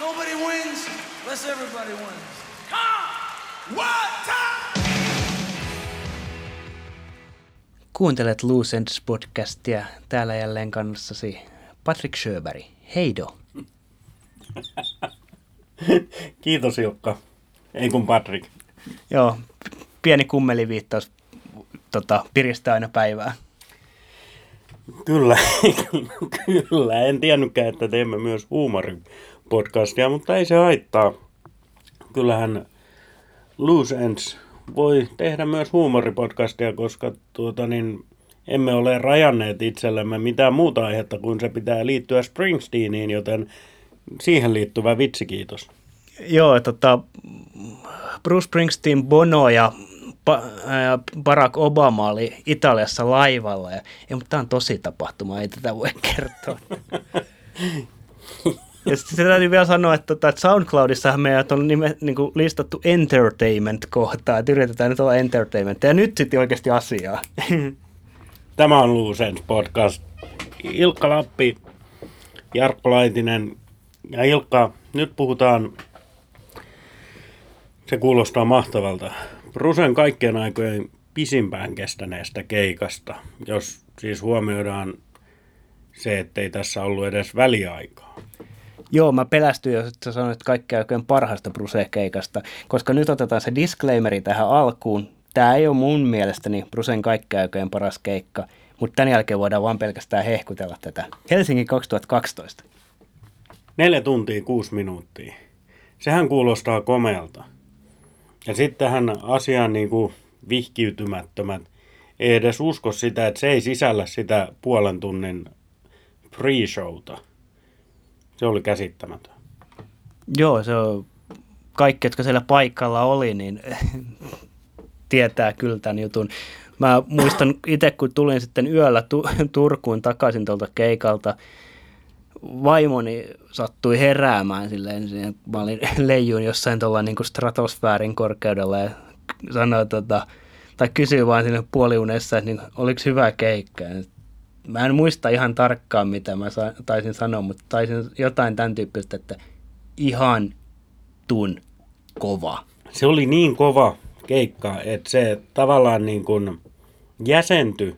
Nobody wins unless everybody wins. Come! One time! Kuuntelet Loose Ends podcastia. Täällä jälleen kannassasi Patrick Sjöberg. Heido. Kiitos Jukka. Ei kun Patrick. Joo, pieni kummeliviittaus tota, piristää aina päivää. Kyllä, kyllä. En tiennytkään, että teemme myös huumoripodcastia, mutta ei se haittaa. Kyllähän Loose Ends voi tehdä myös huumoripodcastia, koska tuota niin, emme ole rajanneet itsellemme mitään muuta aihetta kuin se pitää liittyä Springsteeniin, joten siihen liittyvä vitsi kiitos. Joo, tota, Bruce Springsteen, Bono ja Barack Obama oli Italiassa laivalla. Ja, ja, mutta tämä on tosi tapahtuma, ei tätä voi kertoa. Ja sitten täytyy vielä sanoa, että, tota, että SoundCloudissahan meidät on nime, niin kuin listattu entertainment-kohtaa, että yritetään nyt olla entertainment. Ja nyt sitten oikeasti asiaa. Tämä on Luusens podcast. Ilkka Lappi, Jarkko Laitinen ja Ilkka, nyt puhutaan, se kuulostaa mahtavalta, Rusen kaikkien aikojen pisimpään kestäneestä keikasta, jos siis huomioidaan se, ettei tässä ollut edes väliaikaa. Joo, mä pelästyin, jos sä sanoit kaikkea oikein parhaasta Bruse-keikasta, koska nyt otetaan se disclaimeri tähän alkuun. Tämä ei ole mun mielestäni Brusen kaikkea oikein paras keikka, mutta tämän jälkeen voidaan vaan pelkästään hehkutella tätä. Helsinki 2012. Neljä tuntia, kuusi minuuttia. Sehän kuulostaa komealta. Ja sitten tähän asiaan niin kuin vihkiytymättömät ei edes usko sitä, että se ei sisällä sitä puolen tunnin pre-showta. Se oli käsittämätön. Joo, se on kaikki, jotka siellä paikalla oli, niin tietää kyllä tämän jutun. Mä muistan itse, kun tulin sitten yöllä tu- Turkuun takaisin tuolta keikalta, vaimoni sattui heräämään silleen, mä olin leijuin jossain tuolla niin kuin stratosfäärin korkeudella ja sanoi, tota, tai kysyi vaan sinne puoliunessa, että niin, oliko hyvä keikka. Ja mä en muista ihan tarkkaan, mitä mä sa- taisin sanoa, mutta taisin jotain tämän tyyppistä, että ihan tun kova. Se oli niin kova keikka, että se tavallaan niin kuin jäsentyi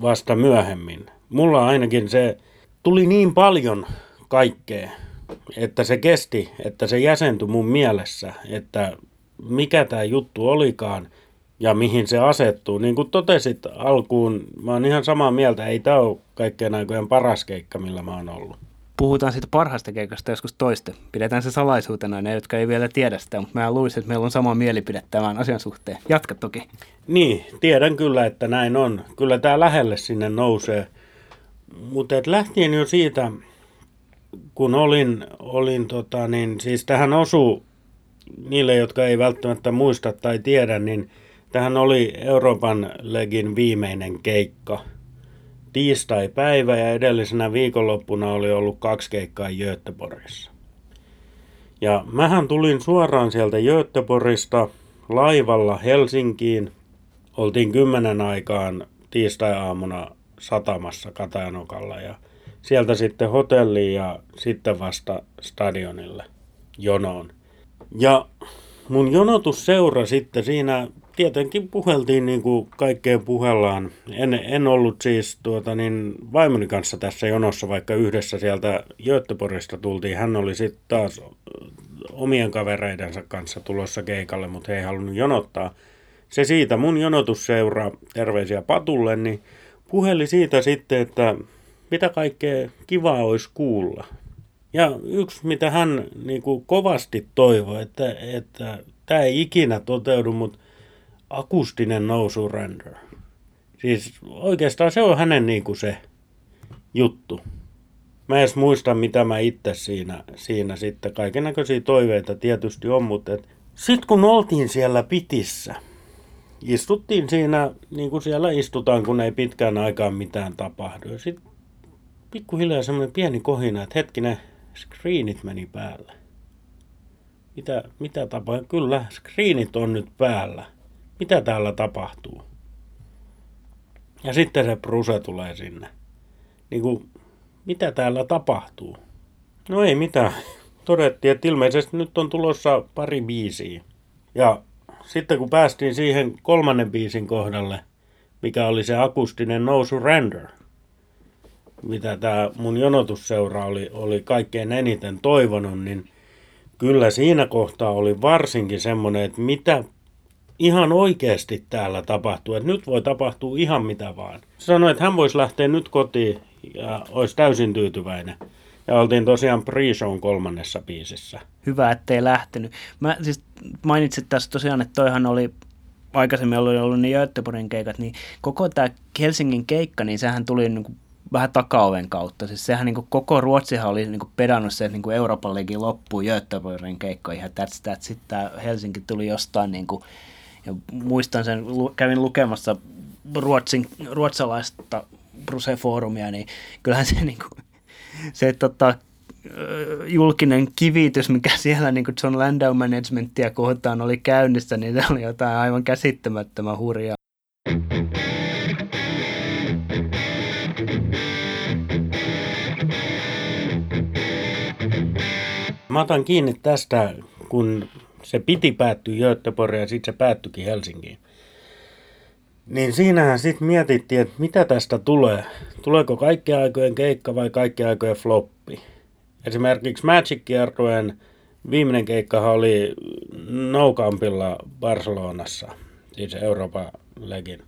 vasta myöhemmin. Mulla ainakin se tuli niin paljon kaikkea, että se kesti, että se jäsentyi mun mielessä, että mikä tämä juttu olikaan ja mihin se asettuu. Niin kuin totesit alkuun, mä oon ihan samaa mieltä, ei tämä ole kaikkien aikojen paras keikka, millä mä oon ollut. Puhutaan siitä parhaasta keikasta joskus toista. Pidetään se salaisuutena ne, jotka ei vielä tiedä sitä, mutta mä luulisin, että meillä on sama mielipide tämän asian suhteen. Jatka toki. Niin, tiedän kyllä, että näin on. Kyllä tämä lähelle sinne nousee. Mutta lähtien jo siitä, kun olin, olin tota, niin siis tähän osuu niille, jotka ei välttämättä muista tai tiedä, niin tähän oli Euroopan legin viimeinen keikka. Tiistai-päivä ja edellisenä viikonloppuna oli ollut kaksi keikkaa Göteborgissa. Ja mähän tulin suoraan sieltä Göteborgista laivalla Helsinkiin. Oltiin kymmenen aikaan tiistai-aamuna satamassa Katajanokalla ja sieltä sitten hotelliin ja sitten vasta stadionille jonoon. Ja mun jonotusseura sitten siinä tietenkin puheltiin niin kuin kaikkeen puhellaan. En, en ollut siis tuota, niin vaimoni kanssa tässä jonossa, vaikka yhdessä sieltä Göteborgista tultiin. Hän oli sitten taas omien kavereidensa kanssa tulossa keikalle, mutta he ei halunnut jonottaa. Se siitä mun jonotusseura, terveisiä Patulle, niin puheli siitä sitten, että mitä kaikkea kivaa olisi kuulla. Ja yksi, mitä hän niin kuin kovasti toivoi, että, että tämä ei ikinä toteudu, mutta akustinen no surrender. Siis oikeastaan se on hänen niin kuin se juttu. Mä edes muista, mitä mä itse siinä, siinä sitten. Kaiken näköisiä toiveita tietysti on, mutta sitten kun oltiin siellä pitissä, istuttiin siinä, niin kuin siellä istutaan, kun ei pitkään aikaan mitään tapahdu. Sitten pikkuhiljaa semmoinen pieni kohina, että hetkinen, screenit meni päälle. Mitä, mitä tapahtuu? Kyllä, screenit on nyt päällä. Mitä täällä tapahtuu? Ja sitten se Bruse tulee sinne. Niin kuin, mitä täällä tapahtuu? No ei mitään. Todettiin, että ilmeisesti nyt on tulossa pari biisiä. Ja sitten kun päästiin siihen kolmannen biisin kohdalle, mikä oli se akustinen No Surrender, mitä tämä mun jonotusseura oli, oli kaikkein eniten toivonut, niin kyllä siinä kohtaa oli varsinkin semmoinen, että mitä ihan oikeasti täällä tapahtuu, että nyt voi tapahtua ihan mitä vaan. Sanoi, että hän voisi lähteä nyt kotiin ja olisi täysin tyytyväinen. Ja oltiin tosiaan pre-shown kolmannessa biisissä. Hyvä, ettei lähtenyt. Mä siis mainitsin tässä tosiaan, että toihan oli aikaisemmin ollut, ollut niin Göteborgin keikat, niin koko tämä Helsingin keikka, niin sehän tuli niin kuin vähän takaoven kautta. Siis sehän niin kuin koko Ruotsihan oli niin kuin pedannut se, että niin Euroopan liigin loppuu Göteborgin keikkoihin. That's that. Sitten tämä Helsinki tuli jostain, niin kuin, ja muistan sen, kävin lukemassa ruotsin, ruotsalaista Bruse-foorumia, niin kyllähän se, niin kuin, se tota, julkinen kivitys, mikä siellä niin kuin John Landau managementia kohtaan oli käynnissä, niin se oli jotain aivan käsittämättömän hurjaa. Mä otan kiinni tästä, kun se piti päättyä Göteborgiin ja sitten se päättyikin Helsinkiin. Niin siinähän sitten mietittiin, että mitä tästä tulee. Tuleeko kaikki aikojen keikka vai kaikki aikojen floppi? Esimerkiksi Magic kiertueen viimeinen keikka oli Noukampilla Barcelonassa, siis Euroopan legin.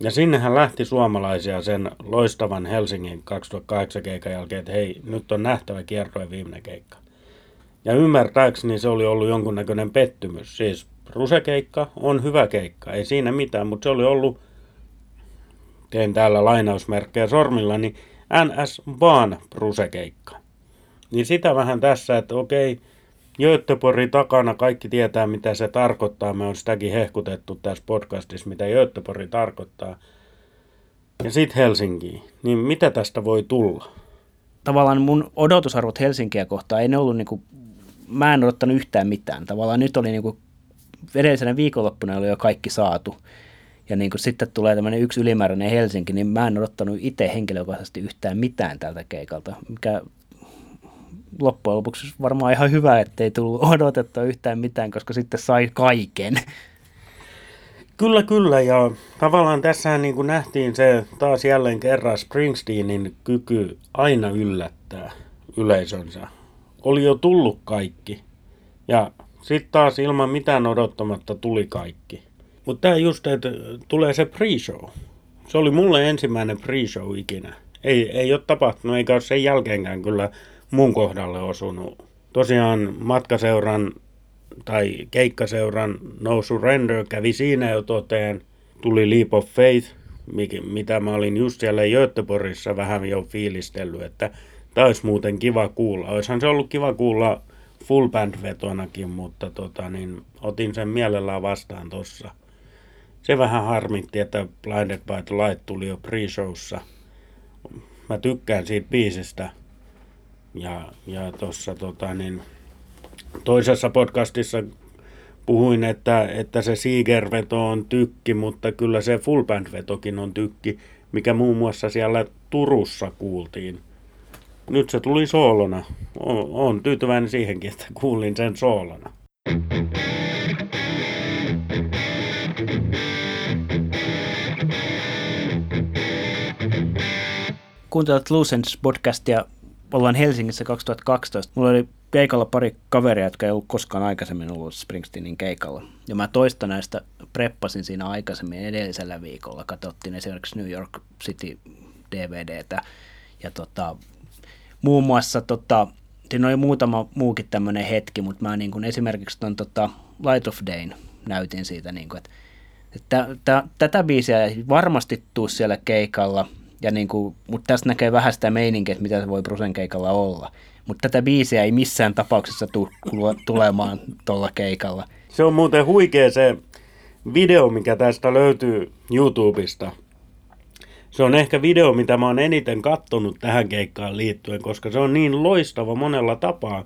Ja sinnehän lähti suomalaisia sen loistavan Helsingin 2008 keikan jälkeen, että hei, nyt on nähtävä kiertojen viimeinen keikka. Ja ymmärtääkseni se oli ollut jonkunnäköinen pettymys. Siis rusekeikka on hyvä keikka, ei siinä mitään, mutta se oli ollut, teen täällä lainausmerkkejä sormilla, niin NS vaan rusekeikka. Niin sitä vähän tässä, että okei, Göteborgin takana kaikki tietää, mitä se tarkoittaa. Me on sitäkin hehkutettu tässä podcastissa, mitä Göteborg tarkoittaa. Ja sitten Helsinki. Niin mitä tästä voi tulla? Tavallaan mun odotusarvot Helsinkiä kohtaan ei ne ollut niinku, mä en odottanut yhtään mitään. Tavallaan nyt oli niinku, edellisenä viikonloppuna oli jo kaikki saatu. Ja niin kuin sitten tulee tämmöinen yksi ylimääräinen Helsinki, niin mä en odottanut itse henkilökohtaisesti yhtään mitään tältä keikalta, mikä loppujen lopuksi varmaan ihan hyvä, ettei tullut odotettua yhtään mitään, koska sitten sai kaiken. Kyllä, kyllä. Ja tavallaan tässä niin kuin nähtiin se taas jälleen kerran Springsteenin kyky aina yllättää yleisönsä. Oli jo tullut kaikki. Ja sitten taas ilman mitään odottamatta tuli kaikki. Mutta tämä just, että tulee se pre-show. Se oli mulle ensimmäinen pre-show ikinä. Ei, ei ole tapahtunut, eikä ole sen jälkeenkään kyllä mun kohdalle osunut. Tosiaan matkaseuran tai keikkaseuran No Surrender kävi siinä jo toteen. Tuli Leap of Faith, mitä mä olin just siellä Göteborgissa vähän jo fiilistellyt, että tämä olisi muuten kiva kuulla. Olisihan se ollut kiva kuulla full band vetonakin, mutta tota, niin, otin sen mielellään vastaan tossa. Se vähän harmitti, että Blinded by the Light tuli jo pre-showssa. Mä tykkään siitä biisistä. Ja, ja tuossa tota, niin, toisessa podcastissa puhuin, että, että se Seeger-veto on tykki, mutta kyllä se full band-vetokin on tykki, mikä muun muassa siellä Turussa kuultiin. Nyt se tuli soolona. Olen tyytyväinen siihenkin, että kuulin sen soolona. Kuuntelet Loose podcastia ollaan Helsingissä 2012. Mulla oli keikalla pari kaveria, jotka ei ollut koskaan aikaisemmin ollut Springsteenin keikalla. Ja mä toista näistä preppasin siinä aikaisemmin edellisellä viikolla. Katsottiin esimerkiksi New York City DVDtä. Ja tota, muun muassa tota, siinä oli muutama muukin tämmöinen hetki, mutta mä niin kuin esimerkiksi ton tota Light of Dayn näytin siitä, niin kuin, että, että tätä biisiä ei varmasti tuu siellä keikalla, ja niin kuin, mutta tästä näkee vähän sitä meininkiä, että mitä se voi Brusen keikalla olla. Mutta tätä biisiä ei missään tapauksessa tule tulemaan tuolla keikalla. Se on muuten huikea se video, mikä tästä löytyy YouTubesta. Se on ehkä video, mitä mä oon eniten kattonut tähän keikkaan liittyen, koska se on niin loistava monella tapaa.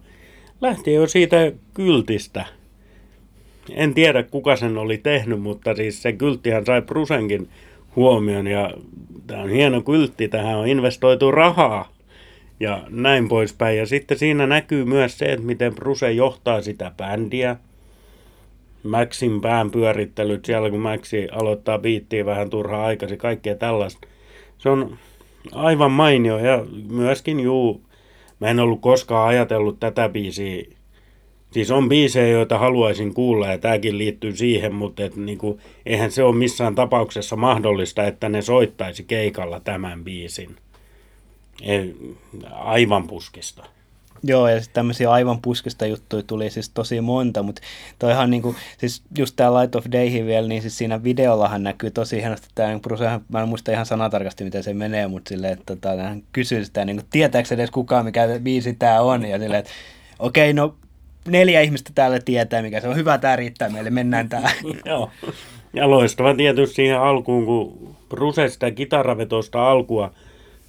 Lähtien jo siitä kyltistä. En tiedä, kuka sen oli tehnyt, mutta siis se kylttihän sai Brusenkin huomion ja tämä on hieno kyltti, tähän on investoitu rahaa. ja näin poispäin. Ja sitten siinä näkyy myös se, että miten Bruce johtaa sitä bändiä. Maxin pään pyörittelyt siellä, kun Maxi aloittaa biittiä vähän turhaa aikaisin, kaikkea tällaista. Se on aivan mainio ja myöskin juu, mä en ollut koskaan ajatellut tätä biisiä. Siis on biisejä, joita haluaisin kuulla ja tämäkin liittyy siihen, mutta et niinku, eihän se ole missään tapauksessa mahdollista, että ne soittaisi keikalla tämän biisin. Ei, aivan puskista. Joo, ja tämmöisiä aivan puskista juttuja tuli siis tosi monta, mutta toihan niinku, siis just tämä Light of Day vielä, niin siis siinä videollahan näkyy tosi hienosti tämä, Brucehan, mä en muista ihan sanatarkasti miten se menee, mutta silleen, että tota, hän kysyy sitä, niin kuin, tietääkö edes kukaan, mikä biisi tämä on, ja silleen, että okei, okay, no neljä ihmistä täällä tietää, mikä se on hyvä, tämä riittää meille, mennään tää. Joo, ja loistava tietysti siihen alkuun, kun Bruce sitä kitaravetosta alkua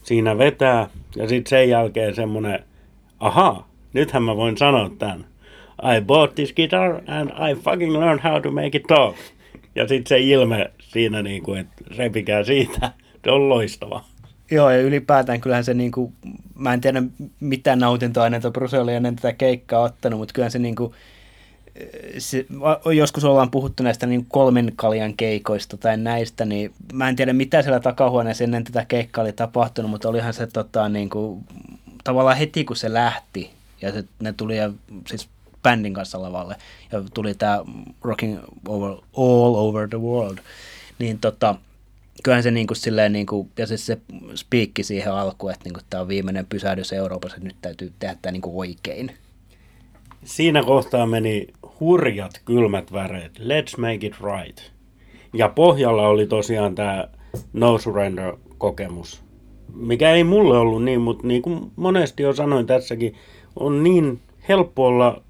siinä vetää, ja sitten sen jälkeen semmoinen aha, nythän mä voin sanoa tämän. I bought this guitar and I fucking learned how to make it talk. Ja sitten se ilme siinä, niin kuin, että repikää siitä. Se on loistava. Joo, ja ylipäätään kyllähän se, niin kuin, mä en tiedä mitä nautintoaineita Bruce oli ennen tätä keikkaa ottanut, mutta kyllähän se, niin kuin, se, joskus ollaan puhuttu näistä niin kolmen kaljan keikoista tai näistä, niin mä en tiedä mitä siellä takahuoneessa ennen tätä keikkaa oli tapahtunut, mutta olihan se tota, niin kuin, tavallaan heti kun se lähti, ja se, ne tuli ja, siis bändin kanssa lavalle, ja tuli tämä Rocking over, All Over the World, niin tota, kyllähän se niin kuin silleen, niin kuin, ja siis se spiikki siihen alkuun, että niin kuin, tämä on viimeinen pysähdys Euroopassa, että nyt täytyy tehdä tämä niin kuin oikein. Siinä kohtaa meni hurjat kylmät väreet. Let's make it right. Ja pohjalla oli tosiaan tämä No Surrender-kokemus mikä ei mulle ollut niin, mutta niin kuin monesti jo sanoin tässäkin, on niin helppo olla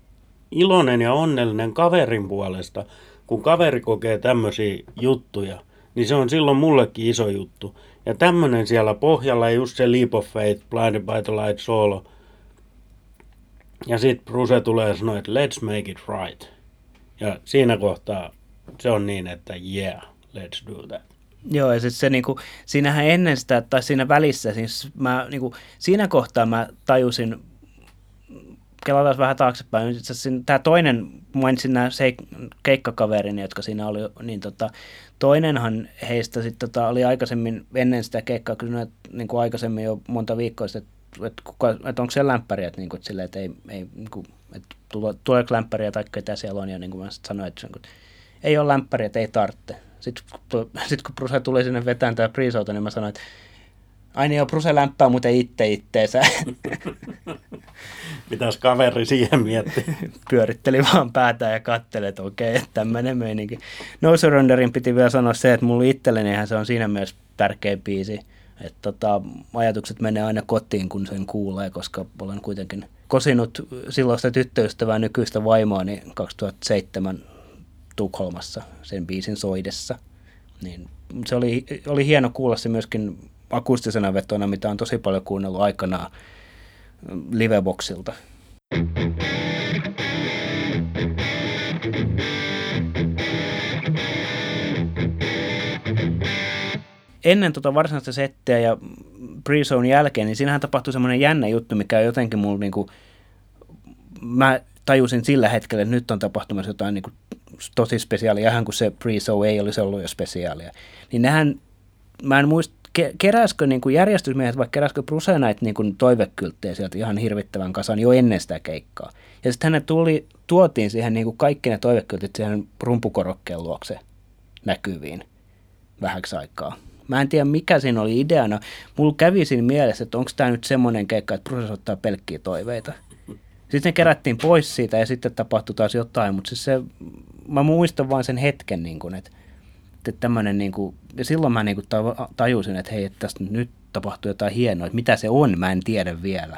iloinen ja onnellinen kaverin puolesta, kun kaveri kokee tämmöisiä juttuja, niin se on silloin mullekin iso juttu. Ja tämmöinen siellä pohjalla, just se Leap of Faith, Blinded by the Light solo. Ja sitten Bruce tulee ja sanoo, että let's make it right. Ja siinä kohtaa se on niin, että yeah, let's do that. Joo, ja sitten se niinku, siinähän ennen sitä, tai siinä välissä, siis mä, niinku, siinä kohtaa mä tajusin, kelataan vähän taaksepäin, tämä toinen, mainitsin nämä keikkakaverini, jotka siinä oli, niin tota, toinenhan heistä sitten tota, oli aikaisemmin, ennen sitä keikkaa kysynyt, niin kuin aikaisemmin jo monta viikkoa sitten, että, kuka, että onko se lämpäri, että, niin kuin, että, ei, ei niin kuin, että tuleeko lämpäriä tai ketä siellä on, ja niin kuin mä sanoin, että, että ei ole lämpäriä, että ei tarvitse. Sitten kun, sit kun Bruse tuli sinne vetään tämä pre niin mä sanoin, että ai niin joo, Bruse lämpää muuten itse itteensä. Mitäs kaveri siihen mietti? Pyöritteli vaan päätä ja katteli, että okei, okay, tämmöinen meininki. No Surrenderin piti vielä sanoa se, että mulla itselleni se on siinä myös tärkeä biisi. Että tota, ajatukset menee aina kotiin, kun sen kuulee, koska olen kuitenkin kosinut silloista tyttöystävää nykyistä vaimoani 2007 Tukholmassa sen biisin soidessa. Niin se oli, oli hieno kuulla se myöskin akustisena vetona, mitä on tosi paljon kuunnellut aikanaan liveboxilta. Ennen tuota varsinaista settiä ja pre jälkeen, niin siinähän tapahtui semmoinen jännä juttu, mikä jotenkin mulla niinku, mä tajusin sillä hetkellä, että nyt on tapahtumassa jotain niin kuin tosi spesiaalia, ihan kun se pre-show ei olisi ollut jo spesiaalia. Niin nehän, mä en muista, keräskö niin kuin järjestysmiehet vai keräskö Bruce näitä niin toivekylttejä sieltä ihan hirvittävän kasan jo ennen sitä keikkaa. Ja sitten hänet tuli, tuotiin siihen niin kuin kaikki ne toivekyltit siihen rumpukorokkeen luokse näkyviin vähäksi aikaa. Mä en tiedä, mikä siinä oli ideana. Mulla kävi siinä mielessä, että onko tämä nyt semmoinen keikka, että Bruce ottaa pelkkiä toiveita. Sitten ne kerättiin pois siitä ja sitten tapahtui taas jotain, mutta siis se, mä muistan vain sen hetken, niin kuin, että, että tämmöinen, niin kuin, ja silloin mä niin kuin tajusin, että hei, että tästä nyt tapahtuu jotain hienoa, että mitä se on, mä en tiedä vielä.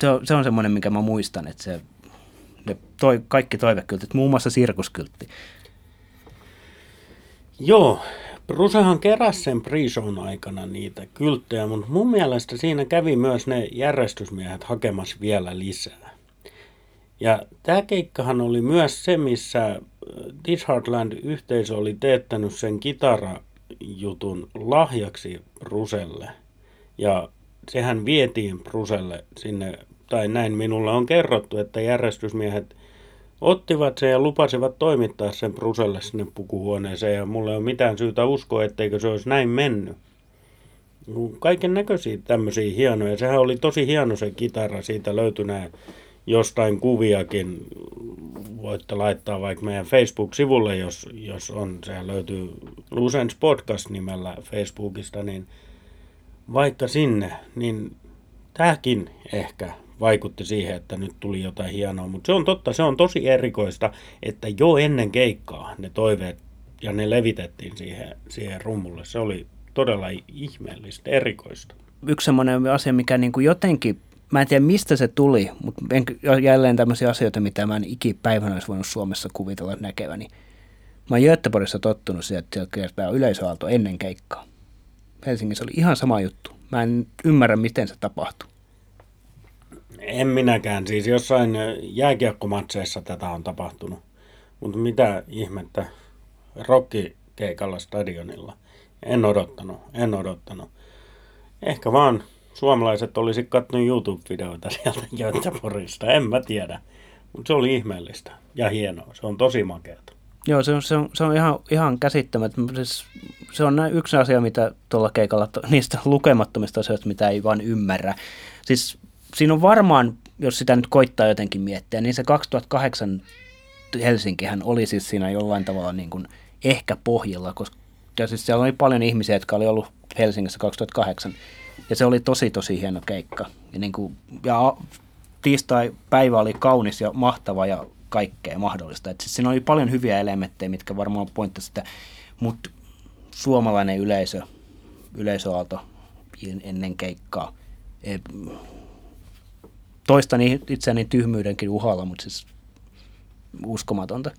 Se on, se on semmoinen, mikä mä muistan, että se, ne toi, kaikki toivekyltit, muun muassa sirkuskyltti. Joo, Brusehan keräsi sen pre aikana niitä kylttejä, mutta mun mielestä siinä kävi myös ne järjestysmiehet hakemassa vielä lisää. Ja tämä keikkahan oli myös se, missä äh, This Heartland-yhteisö oli teettänyt sen kitarajutun lahjaksi Bruselle. Ja sehän vietiin Bruselle sinne, tai näin minulle on kerrottu, että järjestysmiehet ottivat sen ja lupasivat toimittaa sen Bruselle sinne pukuhuoneeseen ja mulle ei ole mitään syytä uskoa, etteikö se olisi näin mennyt. Kaiken näköisiä tämmöisiä hienoja. Sehän oli tosi hieno se kitara, siitä löytynee jostain kuviakin. Voitte laittaa vaikka meidän Facebook-sivulle, jos, jos on. Se löytyy Lusens Podcast nimellä Facebookista, niin vaikka sinne, niin tämäkin ehkä vaikutti siihen, että nyt tuli jotain hienoa. Mutta se on totta, se on tosi erikoista, että jo ennen keikkaa ne toiveet ja ne levitettiin siihen, siihen rummulle. Se oli todella ihmeellistä, erikoista. Yksi semmoinen asia, mikä niin kuin jotenkin, mä en tiedä mistä se tuli, mutta en, jälleen tämmöisiä asioita, mitä mä en ikipäivänä olisi voinut Suomessa kuvitella näkeväni. Mä oon Göteborgissa tottunut siihen, että siellä kiertää yleisöaalto ennen keikkaa. Helsingissä oli ihan sama juttu. Mä en ymmärrä, miten se tapahtuu. En minäkään. Siis jossain jääkiekkomatseissa tätä on tapahtunut. Mutta mitä ihmettä rokkikeikalla stadionilla. En odottanut, en odottanut. Ehkä vaan suomalaiset olisi katsonut YouTube-videoita sieltä Göteborgista, en mä tiedä. Mutta se oli ihmeellistä ja hienoa, se on tosi makeata. Joo, se on, se on, se on ihan, ihan käsittämättä. Siis se on yksi asia, mitä tuolla keikalla, niistä lukemattomista asioista, mitä ei vaan ymmärrä. Siis siinä on varmaan, jos sitä nyt koittaa jotenkin miettiä, niin se 2008 Helsinkihän oli siis siinä jollain tavalla niin kuin ehkä pohjilla, koska ja siis siellä oli paljon ihmisiä, jotka oli ollut Helsingissä 2008, ja se oli tosi tosi hieno keikka. Ja, niin kuin, ja tiistai-päivä oli kaunis ja mahtava ja kaikkea mahdollista. Et siis siinä oli paljon hyviä elementtejä, mitkä varmaan pointtasi sitä, mutta suomalainen yleisö, yleisöaalto ennen keikkaa, toista itseäni tyhmyydenkin uhalla, mutta siis uskomatonta.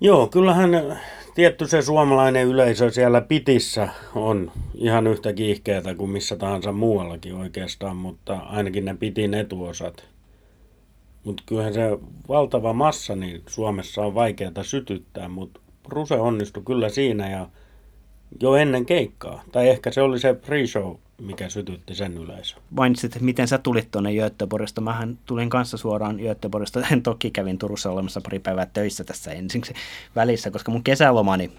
Joo, kyllähän tietty se suomalainen yleisö siellä pitissä on ihan yhtä kiihkeätä kuin missä tahansa muuallakin oikeastaan, mutta ainakin ne pitin etuosat. Mutta kyllähän se valtava massa niin Suomessa on vaikeaa sytyttää, mutta Ruse onnistui kyllä siinä ja jo ennen keikkaa. Tai ehkä se oli se pre-show, mikä sytytti sen yleisö. Mainitsit, että miten sä tulit tuonne Göteborgista. Mähän tulin kanssa suoraan Göteborgista. En toki kävin Turussa olemassa pari päivää töissä tässä ensiksi välissä, koska mun kesälomani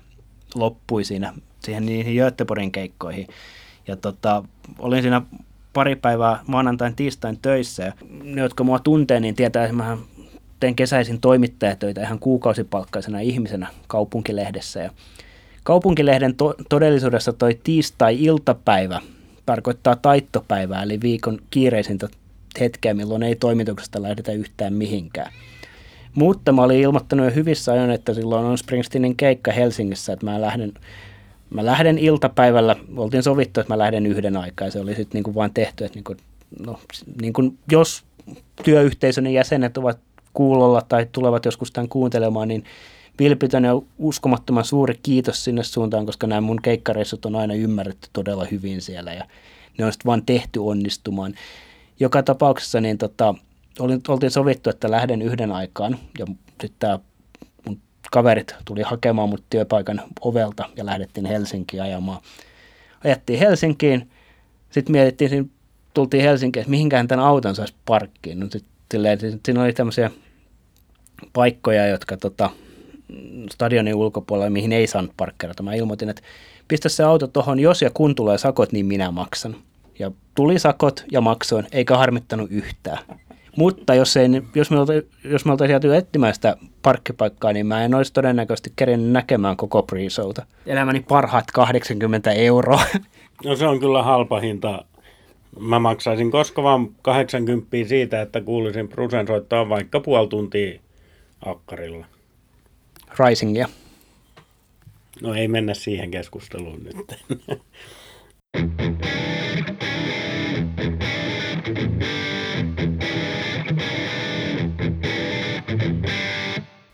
loppui siinä siihen niihin Göteborgin keikkoihin. Ja tota, olin siinä pari päivää maanantain tiistain töissä. Ja ne, jotka mua tuntee, niin tietää, että mä teen kesäisin toimittajatöitä ihan kuukausipalkkaisena ihmisenä kaupunkilehdessä. Ja kaupunkilehden to- todellisuudessa toi tiistai-iltapäivä tarkoittaa taittopäivää, eli viikon kiireisintä hetkeä, milloin ei toimituksesta lähdetä yhtään mihinkään. Mutta mä olin ilmoittanut jo hyvissä ajoin, että silloin on Springsteenin keikka Helsingissä, että mä lähden, mä lähden iltapäivällä, oltiin sovittu, että mä lähden yhden aikaa, ja se oli sitten niin vaan tehty, että niin kuin, no, niin kuin jos työyhteisön jäsenet ovat kuulolla tai tulevat joskus tämän kuuntelemaan, niin vilpitön ja uskomattoman suuri kiitos sinne suuntaan, koska nämä mun keikkareissut on aina ymmärretty todella hyvin siellä ja ne on sitten vaan tehty onnistumaan. Joka tapauksessa niin tota, oltiin sovittu, että lähden yhden aikaan ja sitten mun kaverit tuli hakemaan mut työpaikan ovelta ja lähdettiin Helsinkiin ajamaan. Ajettiin Helsinkiin, sitten mietittiin, tultiin Helsinkiin, että mihinkään tämän auton saisi parkkiin. No, sit, silleen, siinä oli tämmöisiä paikkoja, jotka tota, stadionin ulkopuolella, mihin ei saanut parkkeerata. Mä ilmoitin, että pistä se auto tuohon, jos ja kun tulee sakot, niin minä maksan. Ja tuli sakot ja maksoin, eikä harmittanut yhtään. Mutta jos, ei, jos, me olta, jos me oltaisiin jääty etsimään sitä parkkipaikkaa, niin mä en olisi todennäköisesti kerennyt näkemään koko pre Elämäni parhaat 80 euroa. No se on kyllä halpa hinta. Mä maksaisin koska vaan 80 siitä, että kuulisin Brusen soittaa vaikka puoli tuntia akkarilla. Risingia? No ei mennä siihen keskusteluun nyt.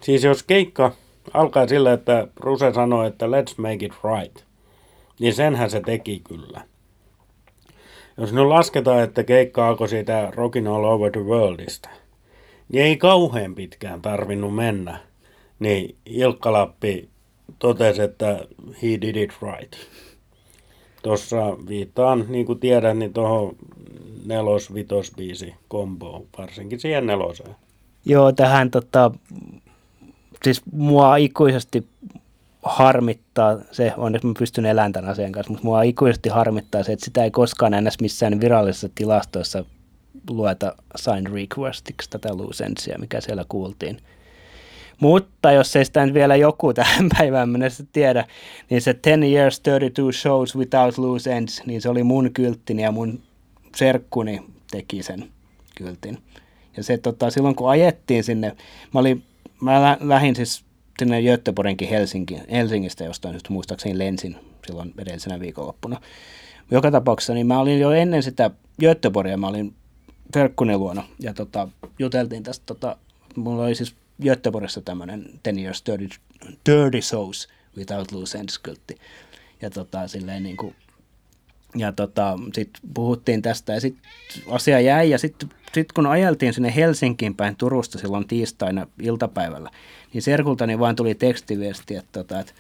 siis jos keikka alkaa sillä, että Ruse sanoo, että let's make it right, niin senhän se teki kyllä. Jos nyt lasketaan, että keikka alkoi siitä Rockin All Over the Worldista, niin ei kauhean pitkään tarvinnut mennä – niin Ilkka Lappi totesi, että he did it right. Tuossa viittaan, niin kuin tiedän, niin tuohon nelos vitos biisi komboon, varsinkin siihen neloseen. Joo, tähän tota, siis mua ikuisesti harmittaa se, onneksi mä pystyn elämään tämän asian kanssa, mutta mua ikuisesti harmittaa se, että sitä ei koskaan enää missään virallisessa tilastoissa lueta sign requestiksi tätä loose mikä siellä kuultiin. Mutta jos ei sitä nyt vielä joku tähän päivään mennessä tiedä, niin se 10 years 32 shows without loose ends, niin se oli mun kylttini ja mun serkkuni teki sen kyltin. Ja se tota, silloin kun ajettiin sinne, mä, olin, mä lähdin siis sinne Göteborgenkin Helsinki, Helsingistä jostain just muistaakseni lensin silloin edellisenä viikonloppuna. Joka tapauksessa niin mä olin jo ennen sitä Göteborgia, mä olin Verkkunen luona ja tota, juteltiin tästä, tota, mulla oli siis Göteborgissa tämmöinen 10 years dirty, dirty shows without loose ends kyltti. Ja tota, silleen niin kuin, ja tota, sitten puhuttiin tästä ja sitten asia jäi ja sitten sit kun ajeltiin sinne Helsinkiin päin Turusta silloin tiistaina iltapäivällä, niin Serkultani vaan tuli tekstiviesti, että, tota, että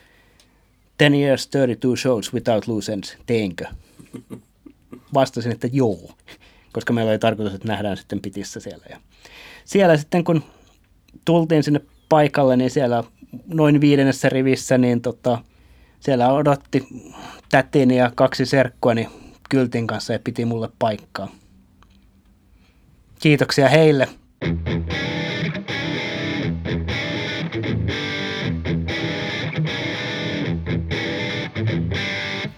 10 years 32 shows without loose ends, teinkö? Vastasin, että joo, koska meillä oli tarkoitus, että nähdään sitten pitissä siellä. Ja siellä sitten kun tultiin sinne paikalle, niin siellä noin viidennessä rivissä, niin tota, siellä odotti tätini ja kaksi serkkuani kyltin kanssa ja piti mulle paikkaa. Kiitoksia heille.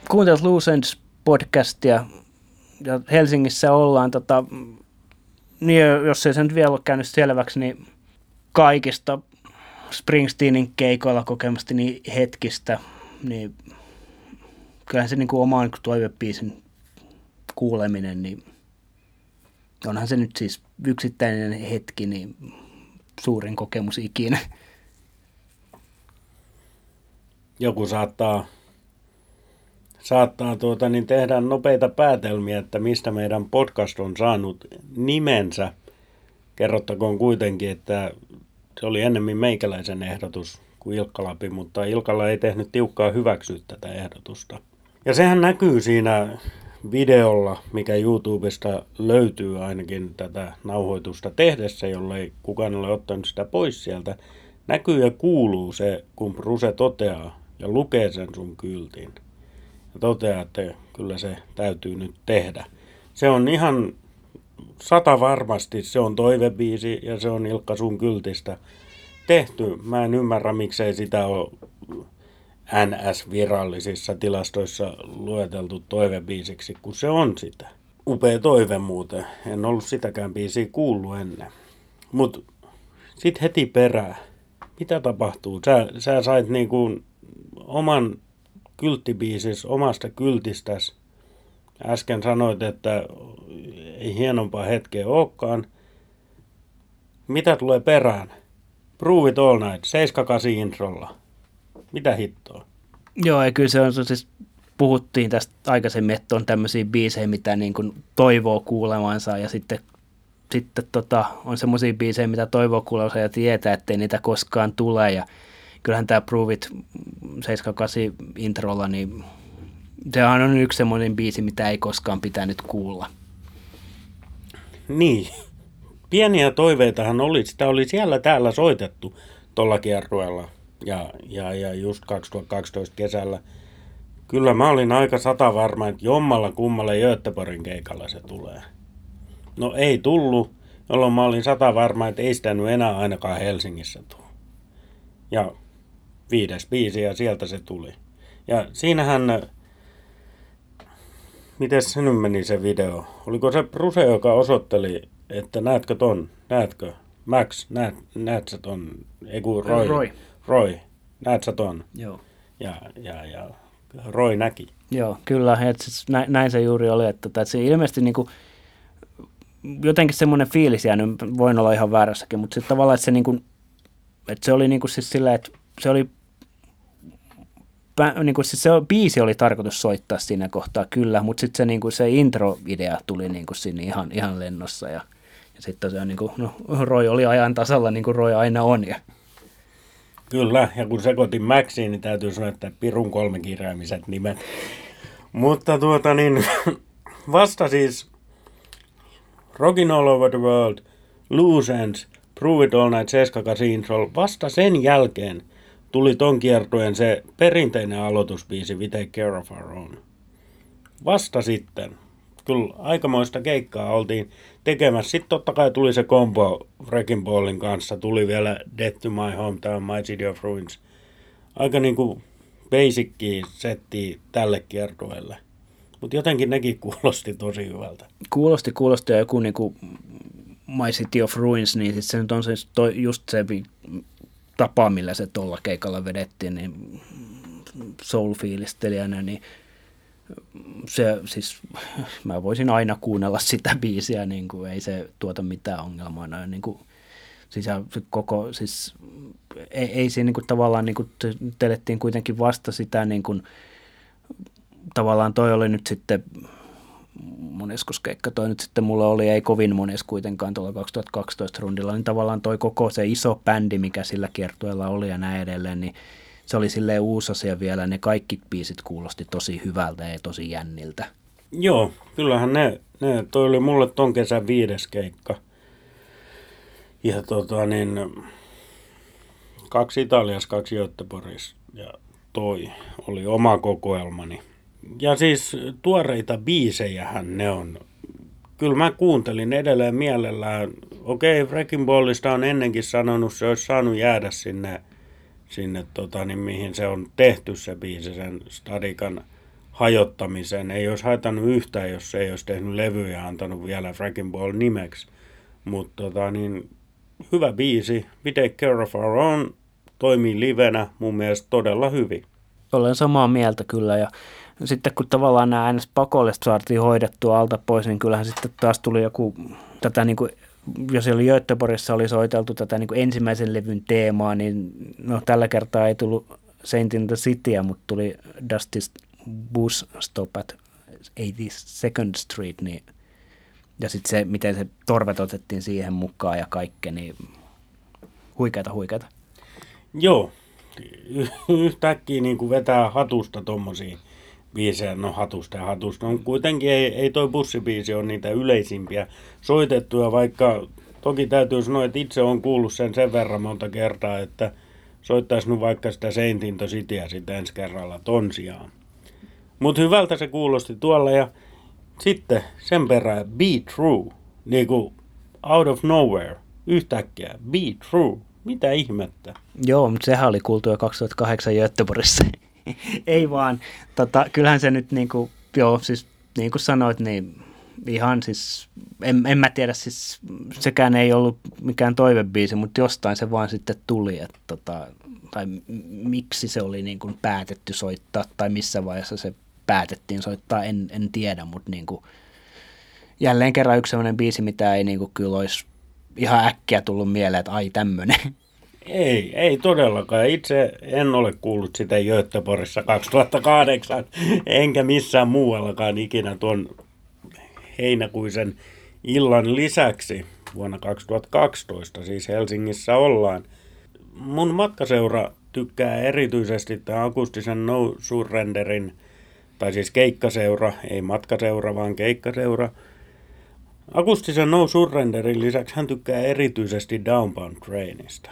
Kuuntelut Lucens podcastia ja Helsingissä ollaan, tota, niin jos ei se nyt vielä ole käynyt selväksi, niin kaikista Springsteenin keikoilla kokemasti niin hetkistä, niin kyllähän se niin kuin oman toivepiisin kuuleminen, niin onhan se nyt siis yksittäinen hetki, niin suurin kokemus ikinä. Joku saattaa, saattaa tuota, niin tehdä nopeita päätelmiä, että mistä meidän podcast on saanut nimensä. Kerrottakoon kuitenkin, että se oli ennemmin meikäläisen ehdotus kuin Ilkka Lapi, mutta Ilkalla ei tehnyt tiukkaa hyväksyä tätä ehdotusta. Ja sehän näkyy siinä videolla, mikä YouTubesta löytyy ainakin tätä nauhoitusta tehdessä, jollei kukaan ole ottanut sitä pois sieltä. Näkyy ja kuuluu se, kun Bruse toteaa ja lukee sen sun kyltin. Ja toteaa, että kyllä se täytyy nyt tehdä. Se on ihan sata varmasti, se on toivebiisi ja se on Ilkka sun kyltistä tehty. Mä en ymmärrä, miksei sitä ole NS-virallisissa tilastoissa lueteltu toivebiisiksi, kun se on sitä. Upea toive muuten. En ollut sitäkään biisiä kuullut ennen. Mut sit heti perään. Mitä tapahtuu? Sä, sä sait niinku oman kylttibiisis omasta kyltistäs. Äsken sanoit, että ei hienompaa hetkeä olekaan. Mitä tulee perään? Prove it all night, 78 introlla. Mitä hittoa? Joo, ja kyllä se on siis, puhuttiin tästä aikaisemmin, että on tämmöisiä biisejä, mitä niin kuin toivoo kuulemansa, ja sitten, sitten tota, on semmoisia biisejä, mitä toivoo kuulemansa ja tietää, ettei niitä koskaan tule, ja kyllähän tämä Prove It 78 introlla, niin sehän on yksi semmoinen biisi, mitä ei koskaan pitänyt kuulla. Niin. Pieniä toiveitahan oli. Sitä oli siellä täällä soitettu tuolla kierrueella ja, ja, ja just 2012 kesällä. Kyllä mä olin aika sata varma, että jommalla kummalla Göteborgin keikalla se tulee. No ei tullut, jolloin mä olin sata varma, että ei sitä nyt enää ainakaan Helsingissä tule. Ja viides biisi ja sieltä se tuli. Ja siinähän, miten se nyt meni se video? Oliko se Bruse, joka osoitteli, että näetkö ton, näetkö? Max, näet, näet sä ton, ei kun Roy. Roy. Roy, näet sä ton? Joo. Ja, ja, ja Roy näki. Joo, kyllä. Että siis näin, näin, se juuri oli. Että, että se ilmeisesti niin kuin, jotenkin semmoinen fiilis jäänyt, voin olla ihan väärässäkin, mutta sitten tavallaan, että se, niin kuin, että se oli niin kuin siis sillä, että se oli niin kuin siis se biisi oli tarkoitus soittaa siinä kohtaa kyllä, mutta sitten se, niin kuin se intro-idea tuli niin kuin sinne ihan, ihan lennossa ja, ja sitten se on niin kuin, no, Roy oli ajan tasalla niin kuin Roy aina on. Ja. Kyllä, ja kun sekoitin Maxiin, niin täytyy sanoa, että pirun kolmekirjaimiset nimet Mutta tuota niin, vasta siis Rockin All Over the World, Loose Ends, Prove It All Night, Seska Casino, vasta sen jälkeen tuli ton kiertueen se perinteinen aloitusbiisi We Take Care of Our Own. Vasta sitten. Kyllä aikamoista keikkaa oltiin tekemässä. Sitten totta kai tuli se kombo Wrecking Ballin kanssa. Tuli vielä Death to My Hometown, My City of Ruins. Aika niinku basicki setti tälle kiertueelle. Mutta jotenkin nekin kuulosti tosi hyvältä. Kuulosti, kuulosti ja joku niinku My City of Ruins, niin sit se nyt on se, toi, just se tapa, millä se tuolla keikalla vedettiin, niin soul-fiilistelijänä, niin se siis, mä voisin aina kuunnella sitä biisiä, niin kuin ei se tuota mitään ongelmaa. Noin, niin kuin, siis koko, siis ei, ei siinä niin kuin, tavallaan niin kuin, telettiin kuitenkin vasta sitä niin kuin, tavallaan toi oli nyt sitten moneskos keikka toi nyt sitten mulla oli, ei kovin mones kuitenkaan tuolla 2012 rundilla, niin tavallaan toi koko se iso bändi, mikä sillä kiertueella oli ja näin edelleen, niin se oli silleen uusi asia vielä, ne kaikki biisit kuulosti tosi hyvältä ja tosi jänniltä. Joo, kyllähän ne, ne toi oli mulle ton kesän viides keikka. Ja tota niin, kaksi Italiassa, kaksi Göteborgissa ja toi oli oma kokoelmani. Ja siis tuoreita biisejähän ne on. Kyllä mä kuuntelin edelleen mielellään. Okei, okay, Wrecking Ballista on ennenkin sanonut, se olisi saanut jäädä sinne, sinne tota, niin mihin se on tehty se biisi, sen stadikan hajottamisen. Ei olisi haitannut yhtään, jos se ei olisi tehnyt levyä ja antanut vielä Wrecking Ball nimeksi. Mutta tota, niin, hyvä biisi. We Take Care of Our Own toimii livenä mun mielestä todella hyvin. Olen samaa mieltä kyllä ja sitten kun tavallaan nämä äänes pakollista saatiin hoidettua alta pois, niin kyllähän sitten taas tuli joku, tätä niin kuin, jos oli Göteborgissa oli soiteltu tätä niin kuin ensimmäisen levyn teemaa, niin no tällä kertaa ei tullut Saint in the Cityä, mutta tuli Dusty Bus Stop at 82nd Street, niin ja sitten se, miten se torvet otettiin siihen mukaan ja kaikke, niin huikeata, huikeata. Joo, yhtäkkiä niin kuin vetää hatusta tuommoisia biisejä, no hatusta ja hatusta. No, kuitenkin ei, ei toi bussibiisi ole niitä yleisimpiä soitettuja, vaikka toki täytyy sanoa, että itse on kuullut sen sen verran monta kertaa, että soittaisi nyt vaikka sitä Saint Into Cityä sitten ensi kerralla ton sijaan. Mutta hyvältä se kuulosti tuolla ja sitten sen perään Be True, niin kuin out of nowhere, yhtäkkiä Be True. Mitä ihmettä? Joo, mutta sehän oli kuultu jo 2008 Göteborgissa. ei vaan, tota, kyllähän se nyt niin kuin, joo, siis niin kuin sanoit, niin ihan siis, en, en mä tiedä, siis sekään ei ollut mikään toivebiisi, mutta jostain se vaan sitten tuli, että tota, tai miksi se oli niin kuin päätetty soittaa tai missä vaiheessa se päätettiin soittaa, en, en tiedä, mutta niin kuin, jälleen kerran yksi sellainen biisi, mitä ei niin kuin kyllä olisi ihan äkkiä tullut mieleen, että ai tämmöinen. Ei, ei todellakaan. Itse en ole kuullut sitä Göteborgissa 2008, enkä missään muuallakaan ikinä tuon heinäkuisen illan lisäksi vuonna 2012, siis Helsingissä ollaan. Mun matkaseura tykkää erityisesti tämän akustisen No Surrenderin, tai siis keikkaseura, ei matkaseura, vaan keikkaseura. Akustisen No Surrenderin lisäksi hän tykkää erityisesti Downbound Trainista.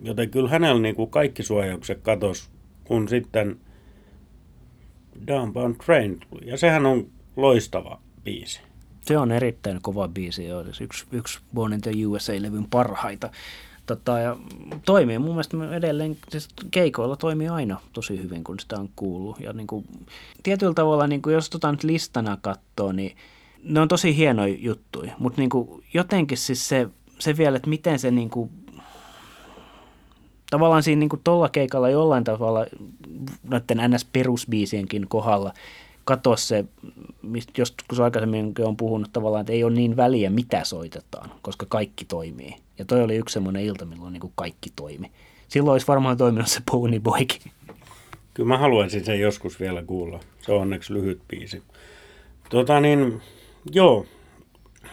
Joten kyllä hänellä niin kuin kaikki suojaukset katos, kun sitten Downbound Train tuli. Ja sehän on loistava biisi. Se on erittäin kova biisi, joo. Siis yksi, yksi Born in the USA-levyn parhaita. Tota, ja toimii mun mielestä edelleen, siis keikoilla toimii aina tosi hyvin, kun sitä on kuullut. Ja niin kuin, tietyllä tavalla, niin kuin jos tota nyt listana katsoo, niin ne on tosi hienoja juttuja. Mutta niin jotenkin siis se, se vielä, että miten se niin kuin, tavallaan siinä niin tuolla keikalla jollain tavalla noiden NS-perusbiisienkin kohdalla katoa se, mistä joskus aikaisemmin on puhunut tavallaan, että ei ole niin väliä, mitä soitetaan, koska kaikki toimii. Ja toi oli yksi semmoinen ilta, milloin niin kaikki toimi. Silloin olisi varmaan toiminut se Pony Boykin. Kyllä mä haluaisin sen joskus vielä kuulla. Se on onneksi lyhyt biisi. Tota niin, joo.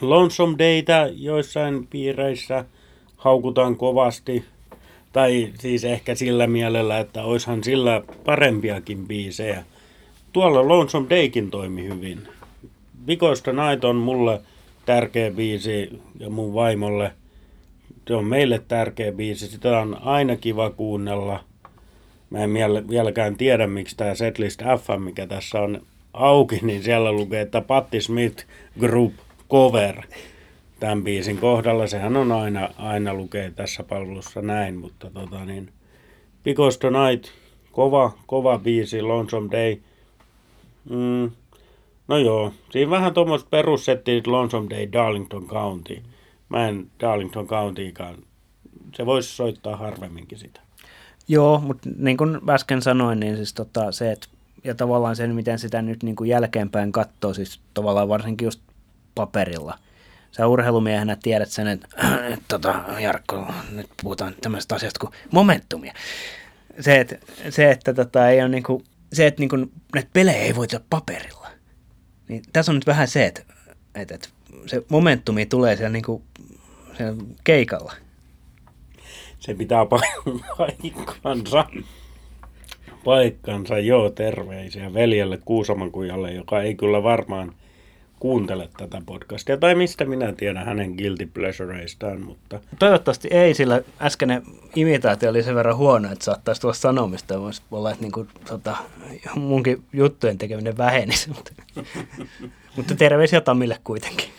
Lonesome Dayta joissain piireissä haukutaan kovasti. Tai siis ehkä sillä mielellä, että oishan sillä parempiakin biisejä. tuolla Lonesome Daykin toimi hyvin. Vikoista Night on mulle tärkeä biisi ja mun vaimolle. Se on meille tärkeä biisi. Sitä on aina kiva kuunnella. Mä en vieläkään tiedä, miksi tämä Setlist F, mikä tässä on auki, niin siellä lukee, että Patti Smith Group Cover tämän biisin kohdalla. Sehän on aina, aina lukee tässä palvelussa näin, mutta tota niin, Because Night, kova, kova biisi, Lonesome Day. Mm, no joo, siinä vähän tuommoista perussettiä Lonesome Day Darlington County. Mä en Darlington Countykaan, se voisi soittaa harvemminkin sitä. Joo, mutta niin kuin äsken sanoin, niin siis tota, se, että ja tavallaan sen, miten sitä nyt niin kuin jälkeenpäin katsoo, siis tavallaan varsinkin just paperilla. Sä urheilumiehenä tiedät sen, että, että tota, Jarkko, nyt puhutaan tämmöisestä asiasta kuin momentumia. Se, että, se, että tota, ei ole niin kuin, se, että niin kuin, näitä pelejä ei voiteta paperilla. Niin tässä on nyt vähän se, että, että, että se momentumi tulee siellä, niin kuin, siellä keikalla. Se pitää paikkansa paikkansa. Joo, terveisiä veljelle Kuusamankujalle, joka ei kyllä varmaan kuuntele tätä podcastia. Tai mistä minä tiedän hänen guilty pleasureistaan, mutta... Toivottavasti ei, sillä äskeinen imitaatio oli sen verran huono, että saattaisi tulla sanomista. Voisi olla, että niin kuin, tota, munkin juttujen tekeminen vähenisi. Mutta, mutta terveisiä Tamille kuitenkin.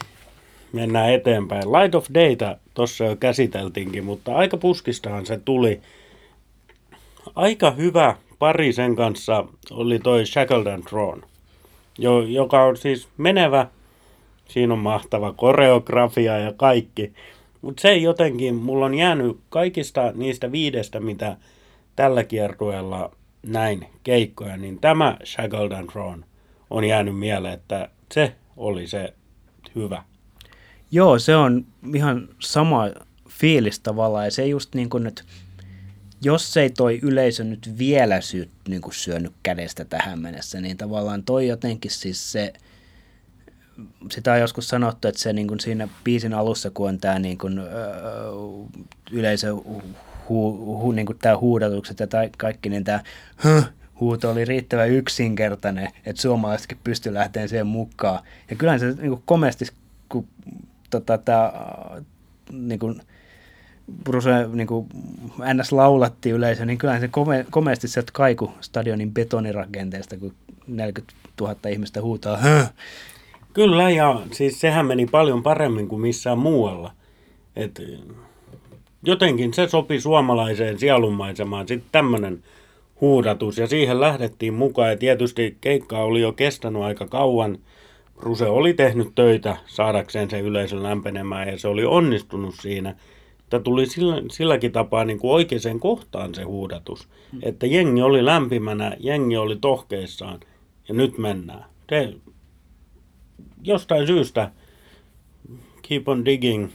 Mennään eteenpäin. Light of Data tuossa jo käsiteltiinkin, mutta aika puskistahan se tuli. Aika hyvä pari sen kanssa oli toi Shackled and Drawn, jo, joka on siis menevä. Siinä on mahtava koreografia ja kaikki. Mutta se jotenkin, mulla on jäänyt kaikista niistä viidestä, mitä tällä kiertueella näin keikkoja, niin tämä Shackled and Drawn on jäänyt mieleen, että se oli se hyvä. Joo, se on ihan sama fiilis tavallaan ja se just niin kuin nyt, jos ei toi yleisö nyt vielä sy, niin kuin syönyt kädestä tähän mennessä, niin tavallaan toi jotenkin siis se, sitä on joskus sanottu, että se niin kuin siinä biisin alussa, kun on tämä niin kuin, öö, yleisö hu, hu, niin kuin tämä huudatukset ja tai, kaikki, niin tämä huuto oli riittävän yksinkertainen, että suomalaisetkin pysty lähteen siihen mukaan. Ja kyllähän se niin kuin komeasti, kun tota, tämä niin kuin, Bruce niin kuin NS laulatti yleisö, niin kyllähän se kome, komeasti sieltä kaiku stadionin betonirakenteesta, kun 40 000 ihmistä huutaa. Höh! Kyllä, ja siis sehän meni paljon paremmin kuin missään muualla. Et jotenkin se sopi suomalaiseen sielunmaisemaan, sitten tämmöinen huudatus, ja siihen lähdettiin mukaan, ja tietysti keikka oli jo kestänyt aika kauan. Ruse oli tehnyt töitä saadakseen sen yleisön lämpenemään, ja se oli onnistunut siinä – että tuli sillä, silläkin tapaa niin kuin oikeaan kohtaan se huudatus. Mm. Että jengi oli lämpimänä, jengi oli tohkeissaan ja nyt mennään. Se, jostain syystä Keep on Digging,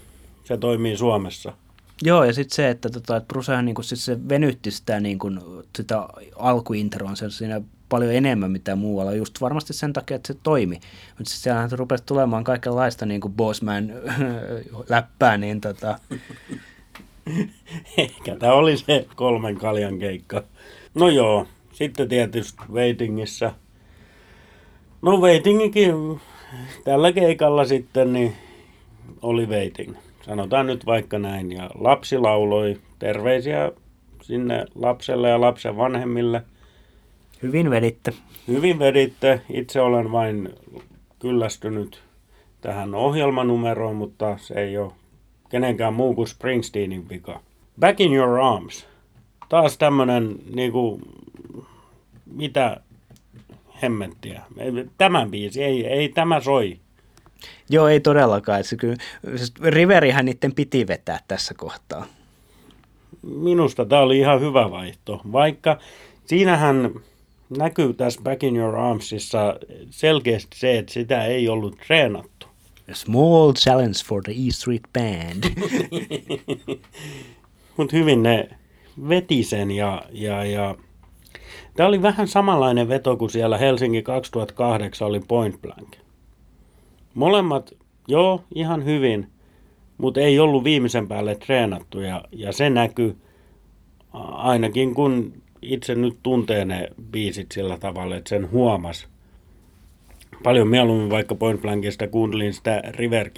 se toimii Suomessa. Joo, ja sitten se, että, tota, että Brucehan niin sit se venytti sitä, niin kuin, sitä alkuintroa, se siinä paljon enemmän mitä muualla, just varmasti sen takia, että se toimi. Mutta siellähän rupesi tulemaan kaikenlaista niin kuin Bossman läppää, niin tota, Ehkä tämä oli se kolmen kaljan keikka. No joo, sitten tietysti waitingissa. No waitingikin tällä keikalla sitten niin oli waiting. Sanotaan nyt vaikka näin. Ja lapsi lauloi terveisiä sinne lapselle ja lapsen vanhemmille. Hyvin veditte. Hyvin veditte. Itse olen vain kyllästynyt tähän ohjelmanumeroon, mutta se ei ole kenenkään muu kuin Springsteenin vika. Back in your arms. Taas tämmönen niinku, mitä hemmettiä. Tämä biisi, ei, ei tämä soi. Joo, ei todellakaan. Se kyllä, siis Riverihän niiden piti vetää tässä kohtaa. Minusta tämä oli ihan hyvä vaihto, vaikka siinähän näkyy tässä Back in Your Armsissa selkeästi se, että sitä ei ollut treenattu. A small challenge for the E Street Band. Mutta hyvin ne veti sen ja, ja, ja Tämä oli vähän samanlainen veto kuin siellä Helsinki 2008 oli Point Blank. Molemmat, joo, ihan hyvin, mutta ei ollut viimeisen päälle treenattu ja, ja se näkyy ainakin kun itse nyt tuntee ne biisit sillä tavalla, että sen huomas. Paljon mieluummin vaikka Point Blankista kuuntelin sitä river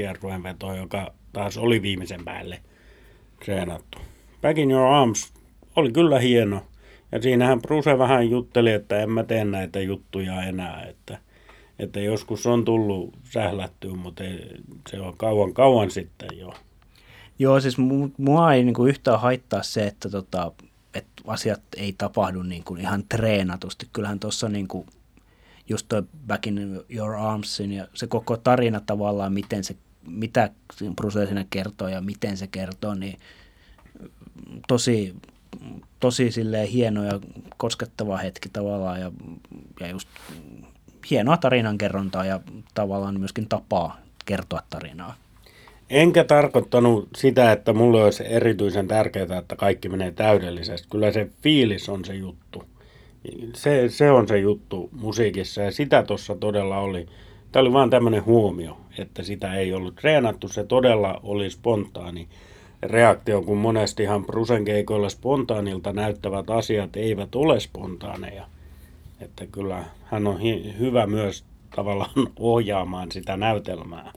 vetoa, joka taas oli viimeisen päälle treenattu. Back in Your Arms oli kyllä hieno. Ja siinähän Bruce vähän jutteli, että en mä tee näitä juttuja enää, että, että joskus on tullut sählättyä, mutta ei, se on kauan kauan sitten jo. Joo, siis mua ei niin kuin yhtään haittaa se, että, tota, asiat ei tapahdu niin kuin ihan treenatusti. Kyllähän tuossa niin kuin just toi Back in Your Armsin ja se koko tarina tavallaan, miten se, mitä Bruce siinä kertoo ja miten se kertoo, niin tosi, tosi silleen hieno ja koskettava hetki tavallaan ja, ja just hienoa tarinankerrontaa ja tavallaan myöskin tapaa kertoa tarinaa. Enkä tarkoittanut sitä, että mulle olisi erityisen tärkeää, että kaikki menee täydellisesti. Kyllä se fiilis on se juttu. Se, se on se juttu musiikissa ja sitä tuossa todella oli. Tämä oli vain tämmöinen huomio, että sitä ei ollut treenattu. Se todella oli spontaani reaktio, kun monestihan Brusen keikoilla spontaanilta näyttävät asiat eivät ole spontaaneja. Että kyllä hän on hi- hyvä myös tavallaan ohjaamaan sitä näytelmää.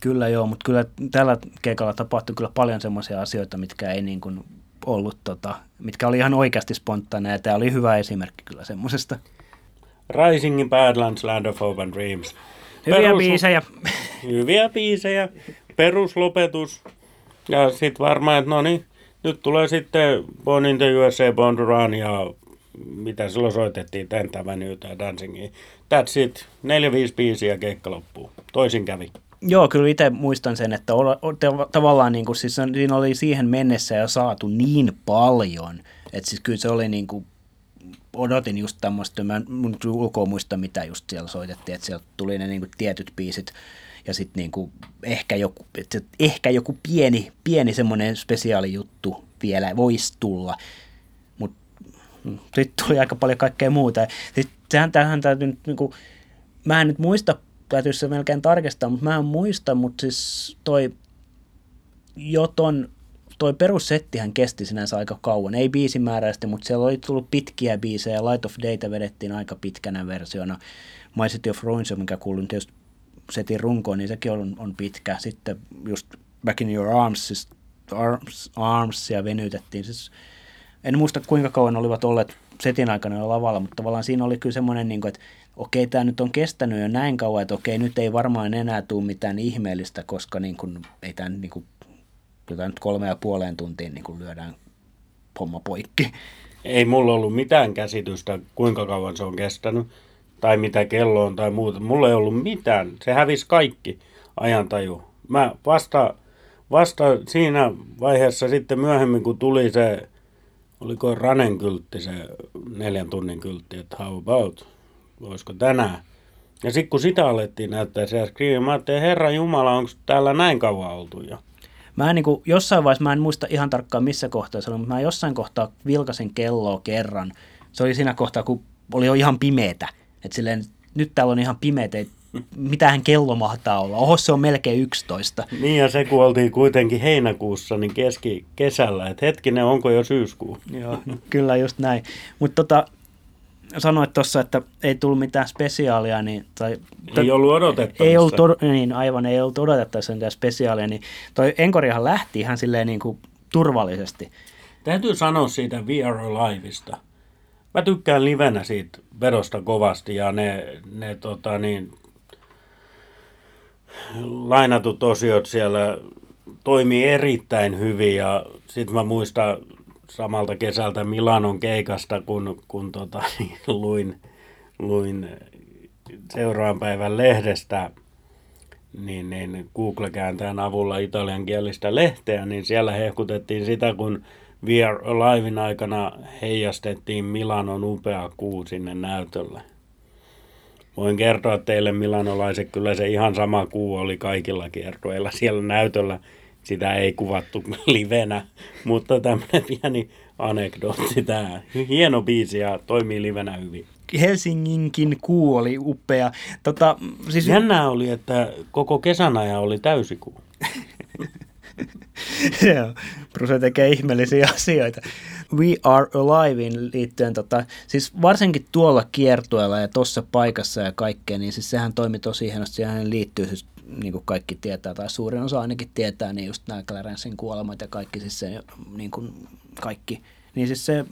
Kyllä joo, mutta kyllä tällä keikalla tapahtui kyllä paljon semmoisia asioita, mitkä ei niin kuin ollut, tota, mitkä oli ihan oikeasti spontaaneja, ja tämä oli hyvä esimerkki kyllä semmoisesta. Rising in Badlands, Land of Hope and Dreams. Hyviä Perus... biisejä. Hyviä biisejä. Peruslopetus. Ja sitten varmaan, että no niin, nyt tulee sitten Born in the USA, Born to Run ja mitä silloin soitettiin, Tenth Avenue tai Dancingia. That's it. Neljä, viisi biisiä keikka loppuu. Toisin kävi. Joo, kyllä itse muistan sen, että tavallaan niin kuin, siis siinä oli siihen mennessä jo saatu niin paljon, että siis kyllä se oli niin kuin, odotin just tämmöistä, mä en ulkoa muista mitä just siellä soitettiin, että sieltä tuli ne niin kuin, tietyt biisit ja sitten niin kuin, ehkä, joku, että ehkä joku pieni, pieni semmoinen spesiaali juttu vielä voisi tulla, mutta sitten tuli aika paljon kaikkea muuta. Sitten sehän tähän täytyy nyt, niin kuin, mä en nyt muista täytyisi se melkein tarkistaa, mutta mä en muista, mutta siis toi Joton, toi perussettihän kesti sinänsä aika kauan, ei biisimääräisesti, mutta siellä oli tullut pitkiä biisejä, Light of Data vedettiin aika pitkänä versiona, My City of Ruins, mikä kuuluu tietysti setin runkoon, niin sekin on, on pitkä. Sitten just Back in Your Arms, siis Arms, Armsia venytettiin. Siis en muista kuinka kauan olivat olleet setin aikana lavalla, mutta tavallaan siinä oli kyllä semmoinen, niin kuin, että okei, tämä nyt on kestänyt jo näin kauan, että okei, nyt ei varmaan enää tule mitään ihmeellistä, koska niin kuin, ei tämä niin kuin, jotain nyt kolme ja puoleen tuntiin niin kuin lyödään homma poikki. Ei mulla ollut mitään käsitystä, kuinka kauan se on kestänyt, tai mitä kello on tai muuta. Mulla ei ollut mitään. Se hävisi kaikki ajantaju. Mä vasta, vasta siinä vaiheessa sitten myöhemmin, kun tuli se, oliko Ranen kyltti, se neljän tunnin kyltti, että how about, voisiko tänään. Ja sitten kun sitä alettiin näyttää se screen, mä ajattelin, Herra Jumala, onko täällä näin kauan oltu jo? Mä en, niin kuin, jossain vaiheessa, mä en muista ihan tarkkaan missä kohtaa se oli, mutta mä jossain kohtaa vilkasin kelloa kerran. Se oli siinä kohtaa, kun oli jo ihan pimeetä. Että silleen, nyt täällä on ihan pimeätä, mitähän kello mahtaa olla. Oho, se on melkein 11. Niin ja se kun oltiin kuitenkin heinäkuussa, niin keski kesällä, että hetkinen, onko jo syyskuu? Joo, kyllä just näin. Mutta tota, sanoit tuossa, että ei tullut mitään spesiaalia, niin, tai, ei ollut odotettavissa. Ei ollut, niin, aivan, ei ollut odotettavissa mitään spesiaalia, niin toi Enkorihan lähti ihan silleen niin kuin turvallisesti. Täytyy sanoa siitä We Are Aliveista. Mä tykkään livenä siitä vedosta kovasti ja ne, ne tota niin, lainatut osiot siellä toimii erittäin hyvin ja sitten mä muistan samalta kesältä Milanon keikasta, kun, kun tota, niin, luin, luin seuraavan päivän lehdestä niin, niin Google-kääntäjän avulla italiankielistä lehteä, niin siellä hehkutettiin sitä, kun We Are Alivein aikana heijastettiin Milanon upea kuu sinne näytölle. Voin kertoa teille milanolaiset, kyllä se ihan sama kuu oli kaikilla kiertueilla siellä näytöllä sitä ei kuvattu livenä, mutta tämmöinen pieni anekdootti tämä. Hieno biisi ja toimii livenä hyvin. Helsinginkin kuu oli upea. Tota, siis... Jännää oli, että koko kesän ajan oli täysikuu. Joo, Bruce tekee ihmeellisiä asioita. We Are Alivein liittyen, tota, siis varsinkin tuolla kiertueella ja tuossa paikassa ja kaikkea, niin siis sehän toimi tosi hienosti. Siihen liittyy siis niin kuin kaikki tietää, tai suurin osa ainakin tietää, niin just nämä Clarencein kuolemat ja kaikki, siis se, niin kuin kaikki. Niin siis se,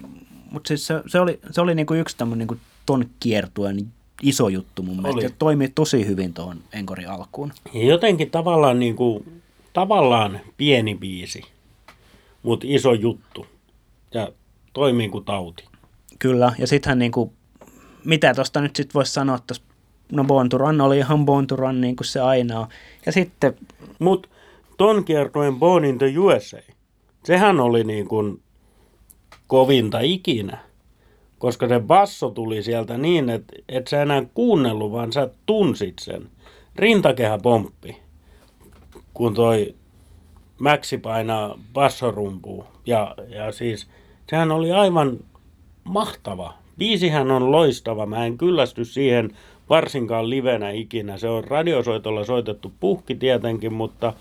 mutta siis se, se oli, se oli niin kuin yksi tämmöinen niin kuin ton kiertueen iso juttu mun mielestä. Ja toimii tosi hyvin tuohon Enkorin alkuun. Ja jotenkin tavallaan, niin kuin, tavallaan pieni biisi, mutta iso juttu. Ja toimii kuin tauti. Kyllä, ja sittenhän niin kuin, mitä tuosta nyt sitten voisi sanoa, että no Born to Run oli ihan Born to Run niin kuin se aina on. Ja sitten... Mutta ton kiertoen Born in the USA, sehän oli niin kuin kovinta ikinä. Koska se basso tuli sieltä niin, että et sä enää kuunnellut, vaan sä tunsit sen. Rintakehä pomppi, kun toi Maxi painaa bassorumpuun. Ja, ja siis sehän oli aivan mahtava. Biisihän on loistava. Mä en kyllästy siihen varsinkaan livenä ikinä. Se on radiosoitolla soitettu puhki tietenkin, mutta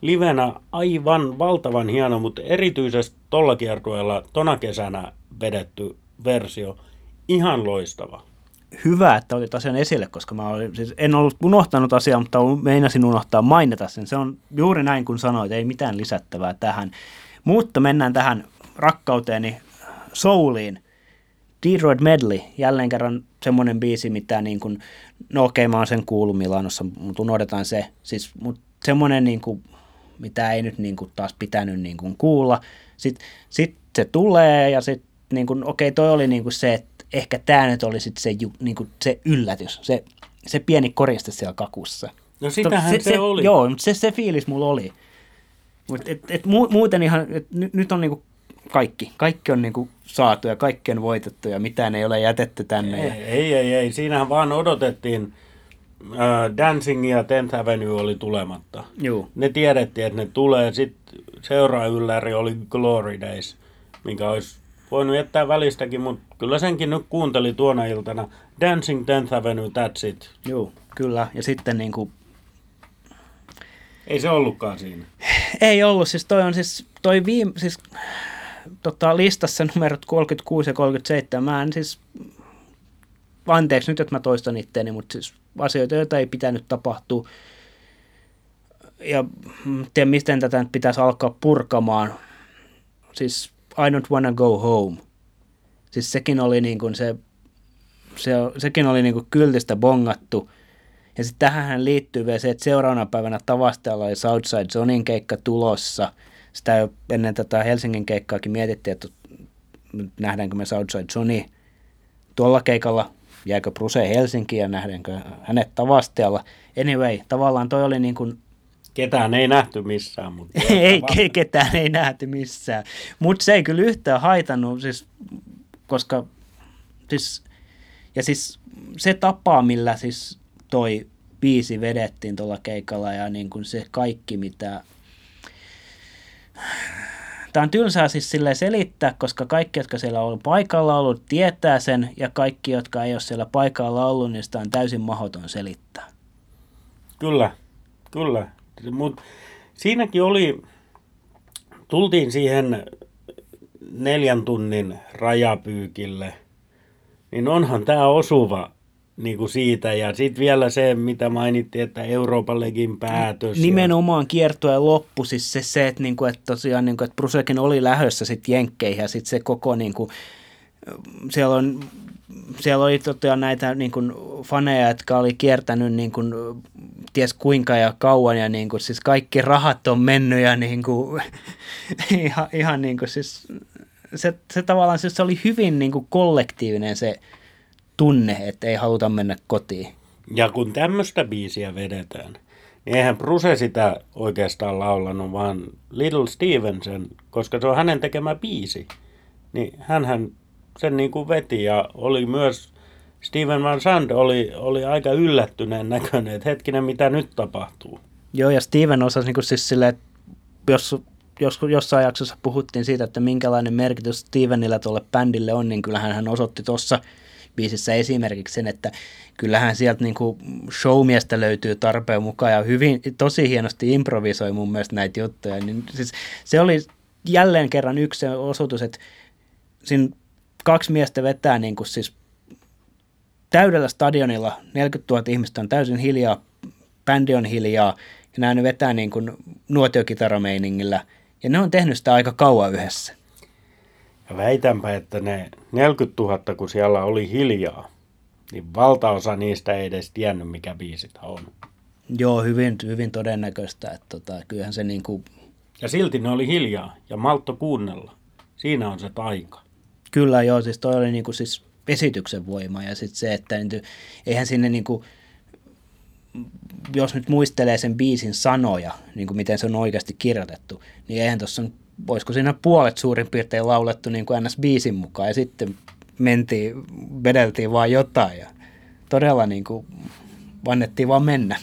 livenä aivan valtavan hieno, mutta erityisesti tolla kiertueella tona kesänä vedetty versio ihan loistava. Hyvä, että otit asian esille, koska mä olin, siis en ollut unohtanut asiaa, mutta meinasin unohtaa mainita sen. Se on juuri näin kuin sanoit, ei mitään lisättävää tähän. Mutta mennään tähän rakkauteeni souliin. Detroit Medley, jälleen kerran semmoinen biisi, mitä niin kuin, no okei, mä oon sen kuullut Milanossa, mutta unohdetaan se. Siis, mutta semmoinen, niin kuin, mitä ei nyt niin kuin, taas pitänyt niin kuin, kuulla. Sitten sit se tulee ja sitten niin kuin, okei, toi oli niin kuin se, että ehkä tämä nyt oli sit se, niin kuin, se yllätys, se, se pieni koriste siellä kakussa. No sitähän se, se, se oli. Joo, mutta se, se fiilis mulla oli. Mut et, et, mu, muuten ihan, et nyt, nyt on niinku kaikki. Kaikki on niinku saatu ja kaikki on voitettu ja mitään ei ole jätetty tänne. Ei, ei, ei, ei. Siinähän vaan odotettiin. Äh, Dancing ja Tenth Avenue oli tulematta. Juu. Ne tiedettiin, että ne tulee. Sitten seuraava ylläri oli Glory Days, minkä olisi voinut jättää välistäkin, mutta kyllä senkin nyt kuunteli tuona iltana. Dancing Tenth Avenue, that's it. Joo, kyllä. Ja sitten niinku, Ei se ollutkaan siinä. ei ollut, siis toi on siis, toi viime, siis tota, listassa numerot 36 ja 37, mä en siis, anteeksi nyt, että mä toistan itteeni, mutta siis asioita, joita ei pitänyt tapahtua. Ja tiedä, miten tätä nyt pitäisi alkaa purkamaan. Siis I don't wanna go home. Siis sekin oli niin kuin se, se, sekin oli niin kuin kyltistä bongattu. Ja sitten tähän liittyy vielä se, että seuraavana päivänä Tavastialla oli Southside Zonin keikka tulossa. Sitä jo ennen tätä Helsingin keikkaakin mietittiin, että nähdäänkö me Southside Zoni tuolla keikalla, jääkö Bruse Helsinkiin ja nähdäänkö hänet Tavastialla. Anyway, tavallaan toi oli niin kuin Ketään ei nähty missään. Mutta ei, ke- ketään ei nähty missään. Mutta se ei kyllä yhtään haitannut, siis, koska siis, ja siis se tapa, millä siis toi biisi vedettiin tuolla keikalla ja niin kuin se kaikki, mitä... Tämä on tylsää siis sille selittää, koska kaikki, jotka siellä on paikalla ollut, tietää sen, ja kaikki, jotka ei ole siellä paikalla ollut, niin sitä on täysin mahdoton selittää. Kyllä, kyllä. Mutta siinäkin oli, tultiin siihen neljän tunnin rajapyykille, niin onhan tämä osuva niin kuin siitä. Ja sitten vielä se, mitä mainittiin, että Euroopallekin päätös. Nimenomaan kiertojen loppu, siis se, se että, niinku, että tosiaan niinku, että Brusekin oli lähdössä sitten Jenkkeihin ja sitten se koko niinku, siellä on siellä oli tosiaan näitä niin kuin, faneja, jotka oli kiertänyt niin kuin, ties kuinka ja kauan ja niin kuin, siis kaikki rahat on mennyt ja niin kuin, ihan, ihan niin kuin, siis, se, se tavallaan siis se oli hyvin niin kuin kollektiivinen se tunne, että ei haluta mennä kotiin. Ja kun tämmöistä biisiä vedetään, niin eihän Bruse sitä oikeastaan laulanut, vaan Little Stevenson, koska se on hänen tekemä biisi. Niin hänhän sen niin kuin veti ja oli myös Steven Van Sand oli, oli aika yllättyneen näköinen, että hetkinen, mitä nyt tapahtuu. Joo, ja Steven osasi niin kuin siis silleen, että jos, jos jossain jaksossa puhuttiin siitä, että minkälainen merkitys Stevenillä tuolle bändille on, niin kyllähän hän osoitti tuossa biisissä esimerkiksi sen, että kyllähän sieltä niin kuin showmiestä löytyy tarpeen mukaan ja hyvin, tosi hienosti improvisoi mun mielestä näitä juttuja. Niin siis se oli jälleen kerran yksi osoitus, että siinä kaksi miestä vetää niin kuin siis täydellä stadionilla, 40 000 ihmistä on täysin hiljaa, bändi on hiljaa ja nämä vetää niin kuin nuotiokitarameiningillä ja ne on tehnyt sitä aika kauan yhdessä. Ja väitänpä, että ne 40 000, kun siellä oli hiljaa, niin valtaosa niistä ei edes tiennyt, mikä biisit on. Joo, hyvin, hyvin todennäköistä. Että tota, kyllähän se niin kuin... Ja silti ne oli hiljaa ja maltto kuunnella. Siinä on se taika. Kyllä joo, siis toi oli niin kuin siis esityksen voima ja sitten se, että eihän sinne niin kuin, jos nyt muistelee sen biisin sanoja, niin kuin miten se on oikeasti kirjoitettu, niin eihän tuossa voisiko siinä puolet suurin piirtein laulettu niin kuin NS-biisin mukaan ja sitten mentiin, vedeltiin vaan jotain ja todella niin kuin vannettiin vaan mennä.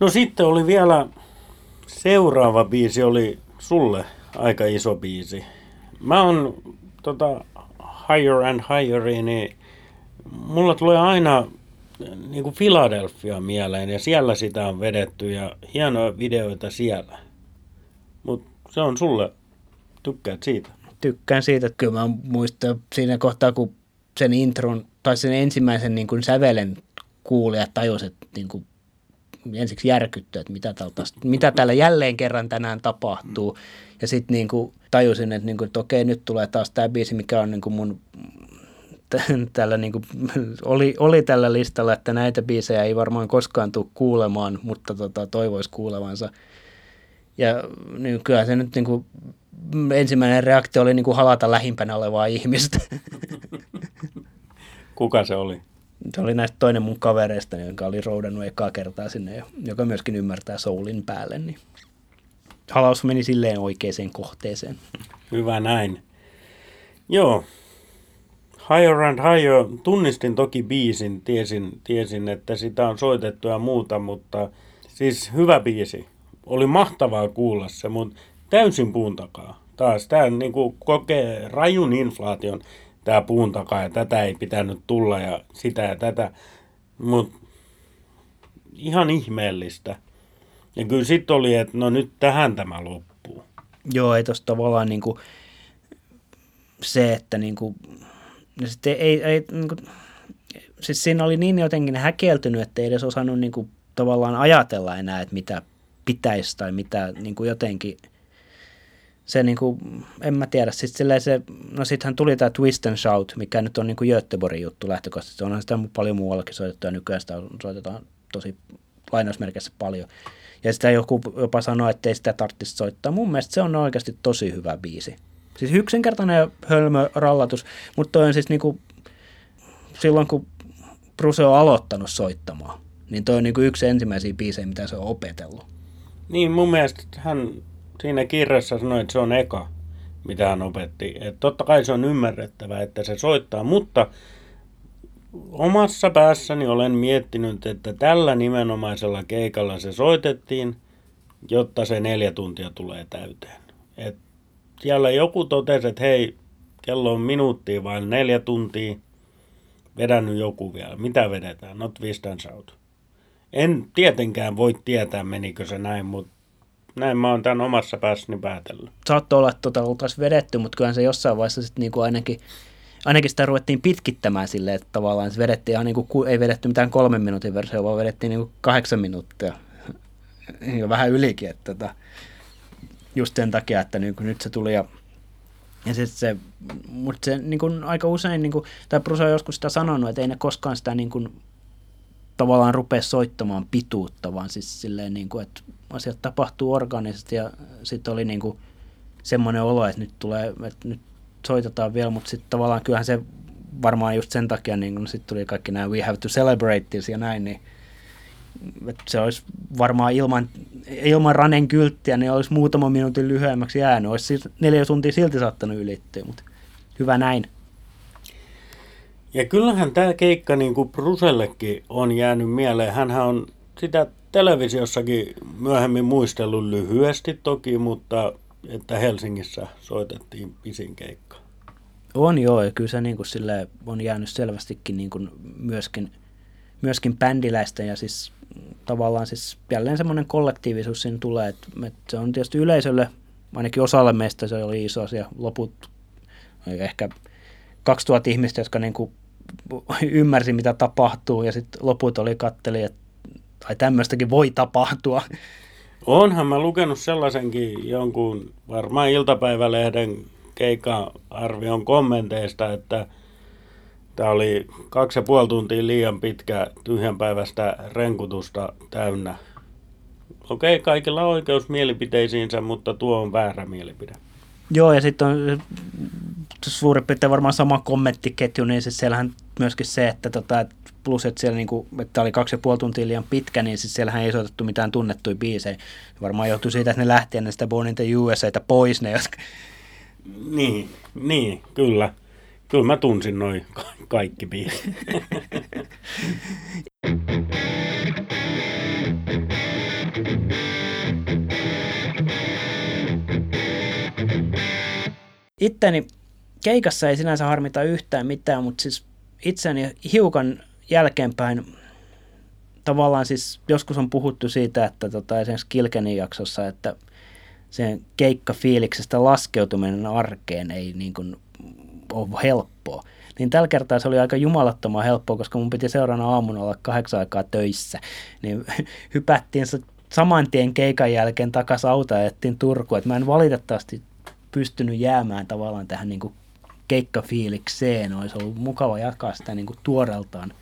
No sitten oli vielä seuraava biisi, oli sulle aika iso biisi. Mä oon tota, Higher and Higher, niin mulla tulee aina niin kuin Philadelphia mieleen ja siellä sitä on vedetty ja hienoja videoita siellä. Mutta se on sulle, tykkäät siitä? Tykkään siitä. Kyllä mä muistan siinä kohtaa, kun sen intron tai sen ensimmäisen niin kuin sävelen kuuli ja tajus, että niin kuin ensiksi järkytty, että mitä, tältä, mitä täällä jälleen kerran tänään tapahtuu. Ja sitten niin tajusin, että, niin kuin, että okei, nyt tulee taas tämä biisi, mikä on niin kuin mun tällä niin kuin, oli, oli tällä listalla, että näitä biisejä ei varmaan koskaan tule kuulemaan, mutta tota, toivoisi kuulevansa. Ja niin kyllä se nyt niin kuin, ensimmäinen reaktio oli niin kuin halata lähimpänä olevaa ihmistä. Kuka se oli? Se oli näistä toinen mun kavereista, joka oli roudannut ekaa kertaa sinne, joka myöskin ymmärtää soulin päälle. Niin halaus meni silleen oikeaan kohteeseen. Hyvä näin. Joo. Higher and Higher. Tunnistin toki biisin, tiesin, tiesin, että sitä on soitettu ja muuta, mutta siis hyvä biisi. Oli mahtavaa kuulla se, mutta täysin puun takaa. Taas tämä niin kokee rajun inflaation tämä puun takaa ja tätä ei pitänyt tulla ja sitä ja tätä. Mutta ihan ihmeellistä. Ja kyllä sitten oli, että no nyt tähän tämä loppuu. Joo, ei tuossa tavallaan niin kuin se, että niin kuin, sitten ei, ei niin kuin, siis siinä oli niin jotenkin häkeltynyt, että ei edes osannut niin kuin, tavallaan ajatella enää, että mitä pitäisi tai mitä niin kuin jotenkin – se niin kuin, en mä tiedä, sit se, no sittenhän tuli tämä Twist and Shout, mikä nyt on niin kuin Göteborgin juttu lähtökohtaisesti, onhan sitä paljon muuallakin soitettu ja nykyään sitä soitetaan tosi lainausmerkissä paljon. Ja sitä joku jopa sanoi, että ei sitä tarvitsisi soittaa. Mun mielestä se on oikeasti tosi hyvä biisi. Siis yksinkertainen hölmö rallatus, mutta toi on siis niinku, silloin kun Bruce on aloittanut soittamaan, niin toi on niinku yksi ensimmäisiä biisejä, mitä se on opetellut. Niin, mun mielestä hän siinä kirjassa sanoi, että se on eka, mitä hän opetti. Että totta kai se on ymmärrettävää, että se soittaa, mutta omassa päässäni olen miettinyt, että tällä nimenomaisella keikalla se soitettiin, jotta se neljä tuntia tulee täyteen. Et siellä joku totesi, että hei, kello on minuuttia vain neljä tuntia, vedännyt joku vielä. Mitä vedetään? Not twist and shout. En tietenkään voi tietää, menikö se näin, mutta näin mä oon tämän omassa päässäni päätellyt. Saattoi olla, että tota oltaisiin vedetty, mutta kyllä se jossain vaiheessa sitten niinku ainakin, ainakin sitä ruvettiin pitkittämään silleen, että tavallaan se vedettiin ihan niinku, ei vedetty mitään kolmen minuutin versio, vaan vedettiin niinku kahdeksan minuuttia. Ja vähän ylikin, että tota, just sen takia, että niinku nyt se tuli ja ja sit se, mutta se niin aika usein, niin kuin, tai Bruce on joskus sitä sanonut, että ei ne koskaan sitä niin kuin, tavallaan rupea soittamaan pituutta, vaan siis silleen, niin kuin, että asiat tapahtuu organisesti ja sitten oli niin kuin semmoinen olo, että nyt tulee, että nyt soitetaan vielä, mutta sitten tavallaan kyllähän se varmaan just sen takia, niin kun sitten tuli kaikki nämä We Have to Celebrate this ja näin, niin että se olisi varmaan ilman, ilman ranen kylttiä, niin olisi muutama minuutin lyhyemmäksi jäänyt. Olisi siis neljä tuntia silti saattanut ylittyä, mutta hyvä näin. Ja kyllähän tämä keikka niin kuin Brusellekin on jäänyt mieleen. Hänhän on sitä televisiossakin myöhemmin muistellut lyhyesti toki, mutta että Helsingissä soitettiin pisin keikka. On joo, ja kyllä se niin kuin sille on jäänyt selvästikin niin kuin myöskin, myöskin bändiläisten ja siis tavallaan siis jälleen semmoinen kollektiivisuus siinä tulee, että, että se on tietysti yleisölle, ainakin osalle meistä se oli iso asia, loput ehkä 2000 ihmistä, jotka niin kuin ymmärsi, mitä tapahtuu, ja sitten loput oli katteli, että tai tämmöistäkin voi tapahtua. Onhan mä lukenut sellaisenkin jonkun varmaan iltapäivälehden keikka-arvion kommenteista, että tämä oli kaksi ja puoli tuntia liian pitkä tyhjänpäiväistä renkutusta täynnä. Okei, kaikilla on oikeus mielipiteisiinsä, mutta tuo on väärä mielipide. Joo, ja sitten on suurin piirtein varmaan sama kommenttiketju, niin siis siellähän myöskin se, että tota, plus, että siellä niinku, että oli kaksi ja puoli tuntia liian pitkä, niin siis siellähän ei soitettu mitään tunnettuja biisejä. Varmaan johtui siitä, että ne lähti ennen sitä Born in the USAta pois ne, jotka... Niin, niin, kyllä. Kyllä mä tunsin noin kaikki biisit. Itteni keikassa ei sinänsä harmita yhtään mitään, mutta siis itseni hiukan jälkeenpäin tavallaan siis joskus on puhuttu siitä, että tota, esimerkiksi Kilkenin jaksossa, että sen keikkafiiliksestä laskeutuminen arkeen ei niin kuin ole helppoa. Niin tällä kertaa se oli aika jumalattoman helppoa, koska mun piti seuraavana aamuna olla kahdeksan aikaa töissä. Niin hypättiin saman tien keikan jälkeen takaisin auto ja Turkuun. Mä en valitettavasti pystynyt jäämään tavallaan tähän niin kuin keikkafiilikseen. Olisi ollut mukava jakaa sitä niin kuin tuoreltaan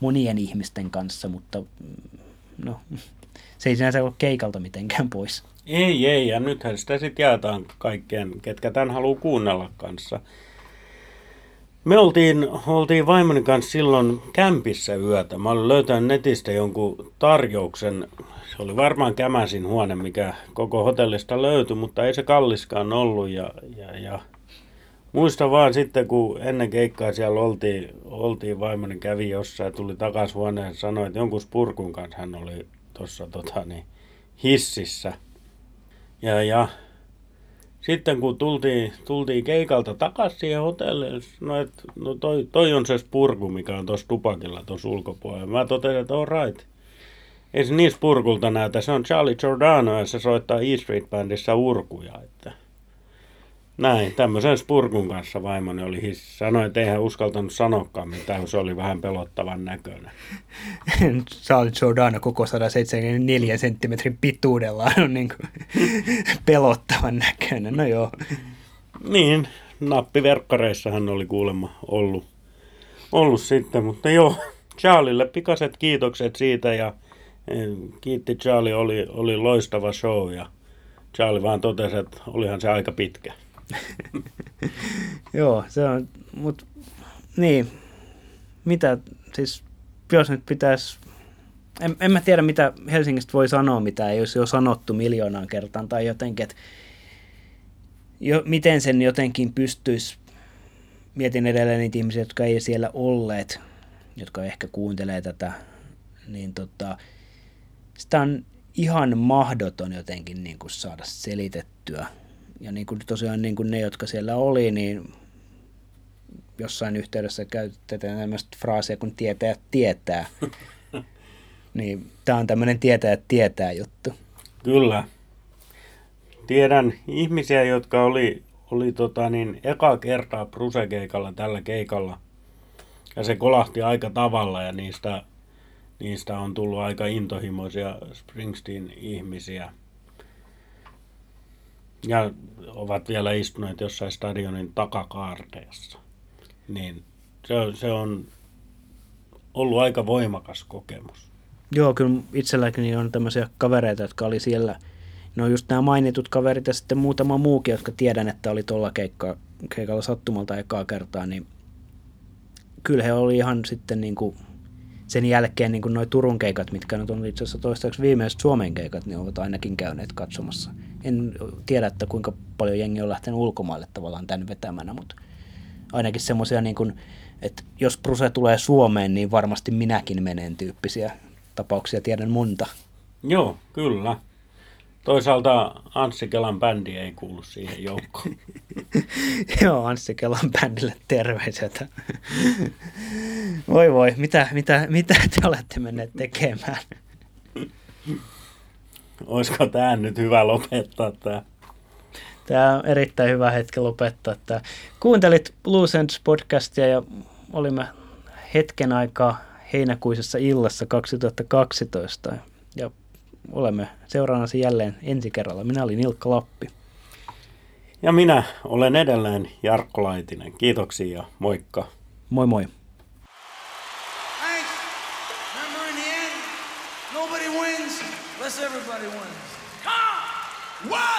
monien ihmisten kanssa, mutta mm, no, se ei sinänsä ole keikalta mitenkään pois. Ei, ei, ja nythän sitä sitten jaetaan kaikkien, ketkä tämän haluaa kuunnella kanssa. Me oltiin, oltiin vaimoni kanssa silloin kämpissä yötä. Mä olin löytänyt netistä jonkun tarjouksen. Se oli varmaan Kämäsin huone, mikä koko hotellista löytyi, mutta ei se kalliskaan ollut. Ja, ja, ja Muista vaan sitten, kun ennen keikkaa siellä oltiin, oltiin vaimoni kävi jossain, tuli takaisin huoneen ja sanoi, että jonkun spurkun kanssa hän oli tuossa tota, niin, hississä. Ja, ja sitten kun tultiin, tultiin keikalta takaisin siihen hotellille, sanoi, että no toi, toi on se spurku, mikä on tuossa tupakilla tuossa ulkopuolella. Mä totesin, että on right. Ei se niin spurkulta näytä, se on Charlie Giordano ja se soittaa E Street Bandissa urkuja. Että näin, tämmöisen spurkun kanssa vaimoni oli hississä. Sanoi, että eihän uskaltanut sanoakaan mitään, se oli vähän pelottavan näköinen. Charlie Giordano koko 174 senttimetrin pituudella on niin kuin pelottavan näköinen, no joo. Niin, nappiverkkareissa hän oli kuulemma ollut, ollut sitten, mutta joo, Charlille pikaset kiitokset siitä ja eh, kiitti Charlie, oli, oli loistava show ja Charlie vaan totesi, että olihan se aika pitkä. Joo, se on, mutta niin, mitä siis, jos nyt pitäisi, en, en mä tiedä mitä Helsingistä voi sanoa, mitä ei olisi jo sanottu miljoonaan kertaan tai jotenkin, että jo, miten sen jotenkin pystyisi, mietin edelleen niitä ihmisiä, jotka ei siellä olleet, jotka ehkä kuuntelee tätä, niin tota, sitä on ihan mahdoton jotenkin niin kuin saada selitettyä ja niin kuin tosiaan niin kuin ne, jotka siellä oli, niin jossain yhteydessä käytetään tämmöistä fraasia kuin tietää tietää. niin tämä on tämmöinen tietää tietää juttu. Kyllä. Tiedän ihmisiä, jotka oli, oli tota niin, eka kertaa Bruse-keikalla tällä keikalla. Ja se kolahti aika tavalla ja niistä, niistä on tullut aika intohimoisia Springsteen-ihmisiä ja ovat vielä istuneet jossain stadionin takakaarteessa. Niin se, se on ollut aika voimakas kokemus. Joo, kyllä itselläkin on tämmöisiä kavereita, jotka oli siellä. No just nämä mainitut kaverit ja sitten muutama muukin, jotka tiedän, että oli tuolla keikka, keikalla sattumalta ekaa kertaa, niin kyllä he oli ihan sitten niin kuin sen jälkeen niin noin Turun keikat, mitkä nyt on itse asiassa toistaiseksi viimeiset Suomen keikat, niin ovat ainakin käyneet katsomassa. En tiedä, että kuinka paljon jengi on lähtenyt ulkomaille tavallaan tämän vetämänä, mutta ainakin semmoisia, niin kuin, että jos Bruse tulee Suomeen, niin varmasti minäkin menen tyyppisiä tapauksia, tiedän monta. Joo, kyllä. Toisaalta Anssi Kelan bändi ei kuulu siihen joukkoon. Joo, Anssi Kelan bändille terveiset. voi voi, mitä, mitä, mitä te olette menneet tekemään? Olisiko tämä nyt hyvä lopettaa tämä? Tämä on erittäin hyvä hetki lopettaa. Tämä. Kuuntelit Ends podcastia ja olimme hetken aikaa heinäkuisessa illassa 2012 ja olemme seuraanasi jälleen ensi kerralla. Minä olin Ilkka Lappi. Ja minä olen edelleen Jarkko Laitinen. Kiitoksia ja moikka. Moi moi. Thanks. Remember in the end, nobody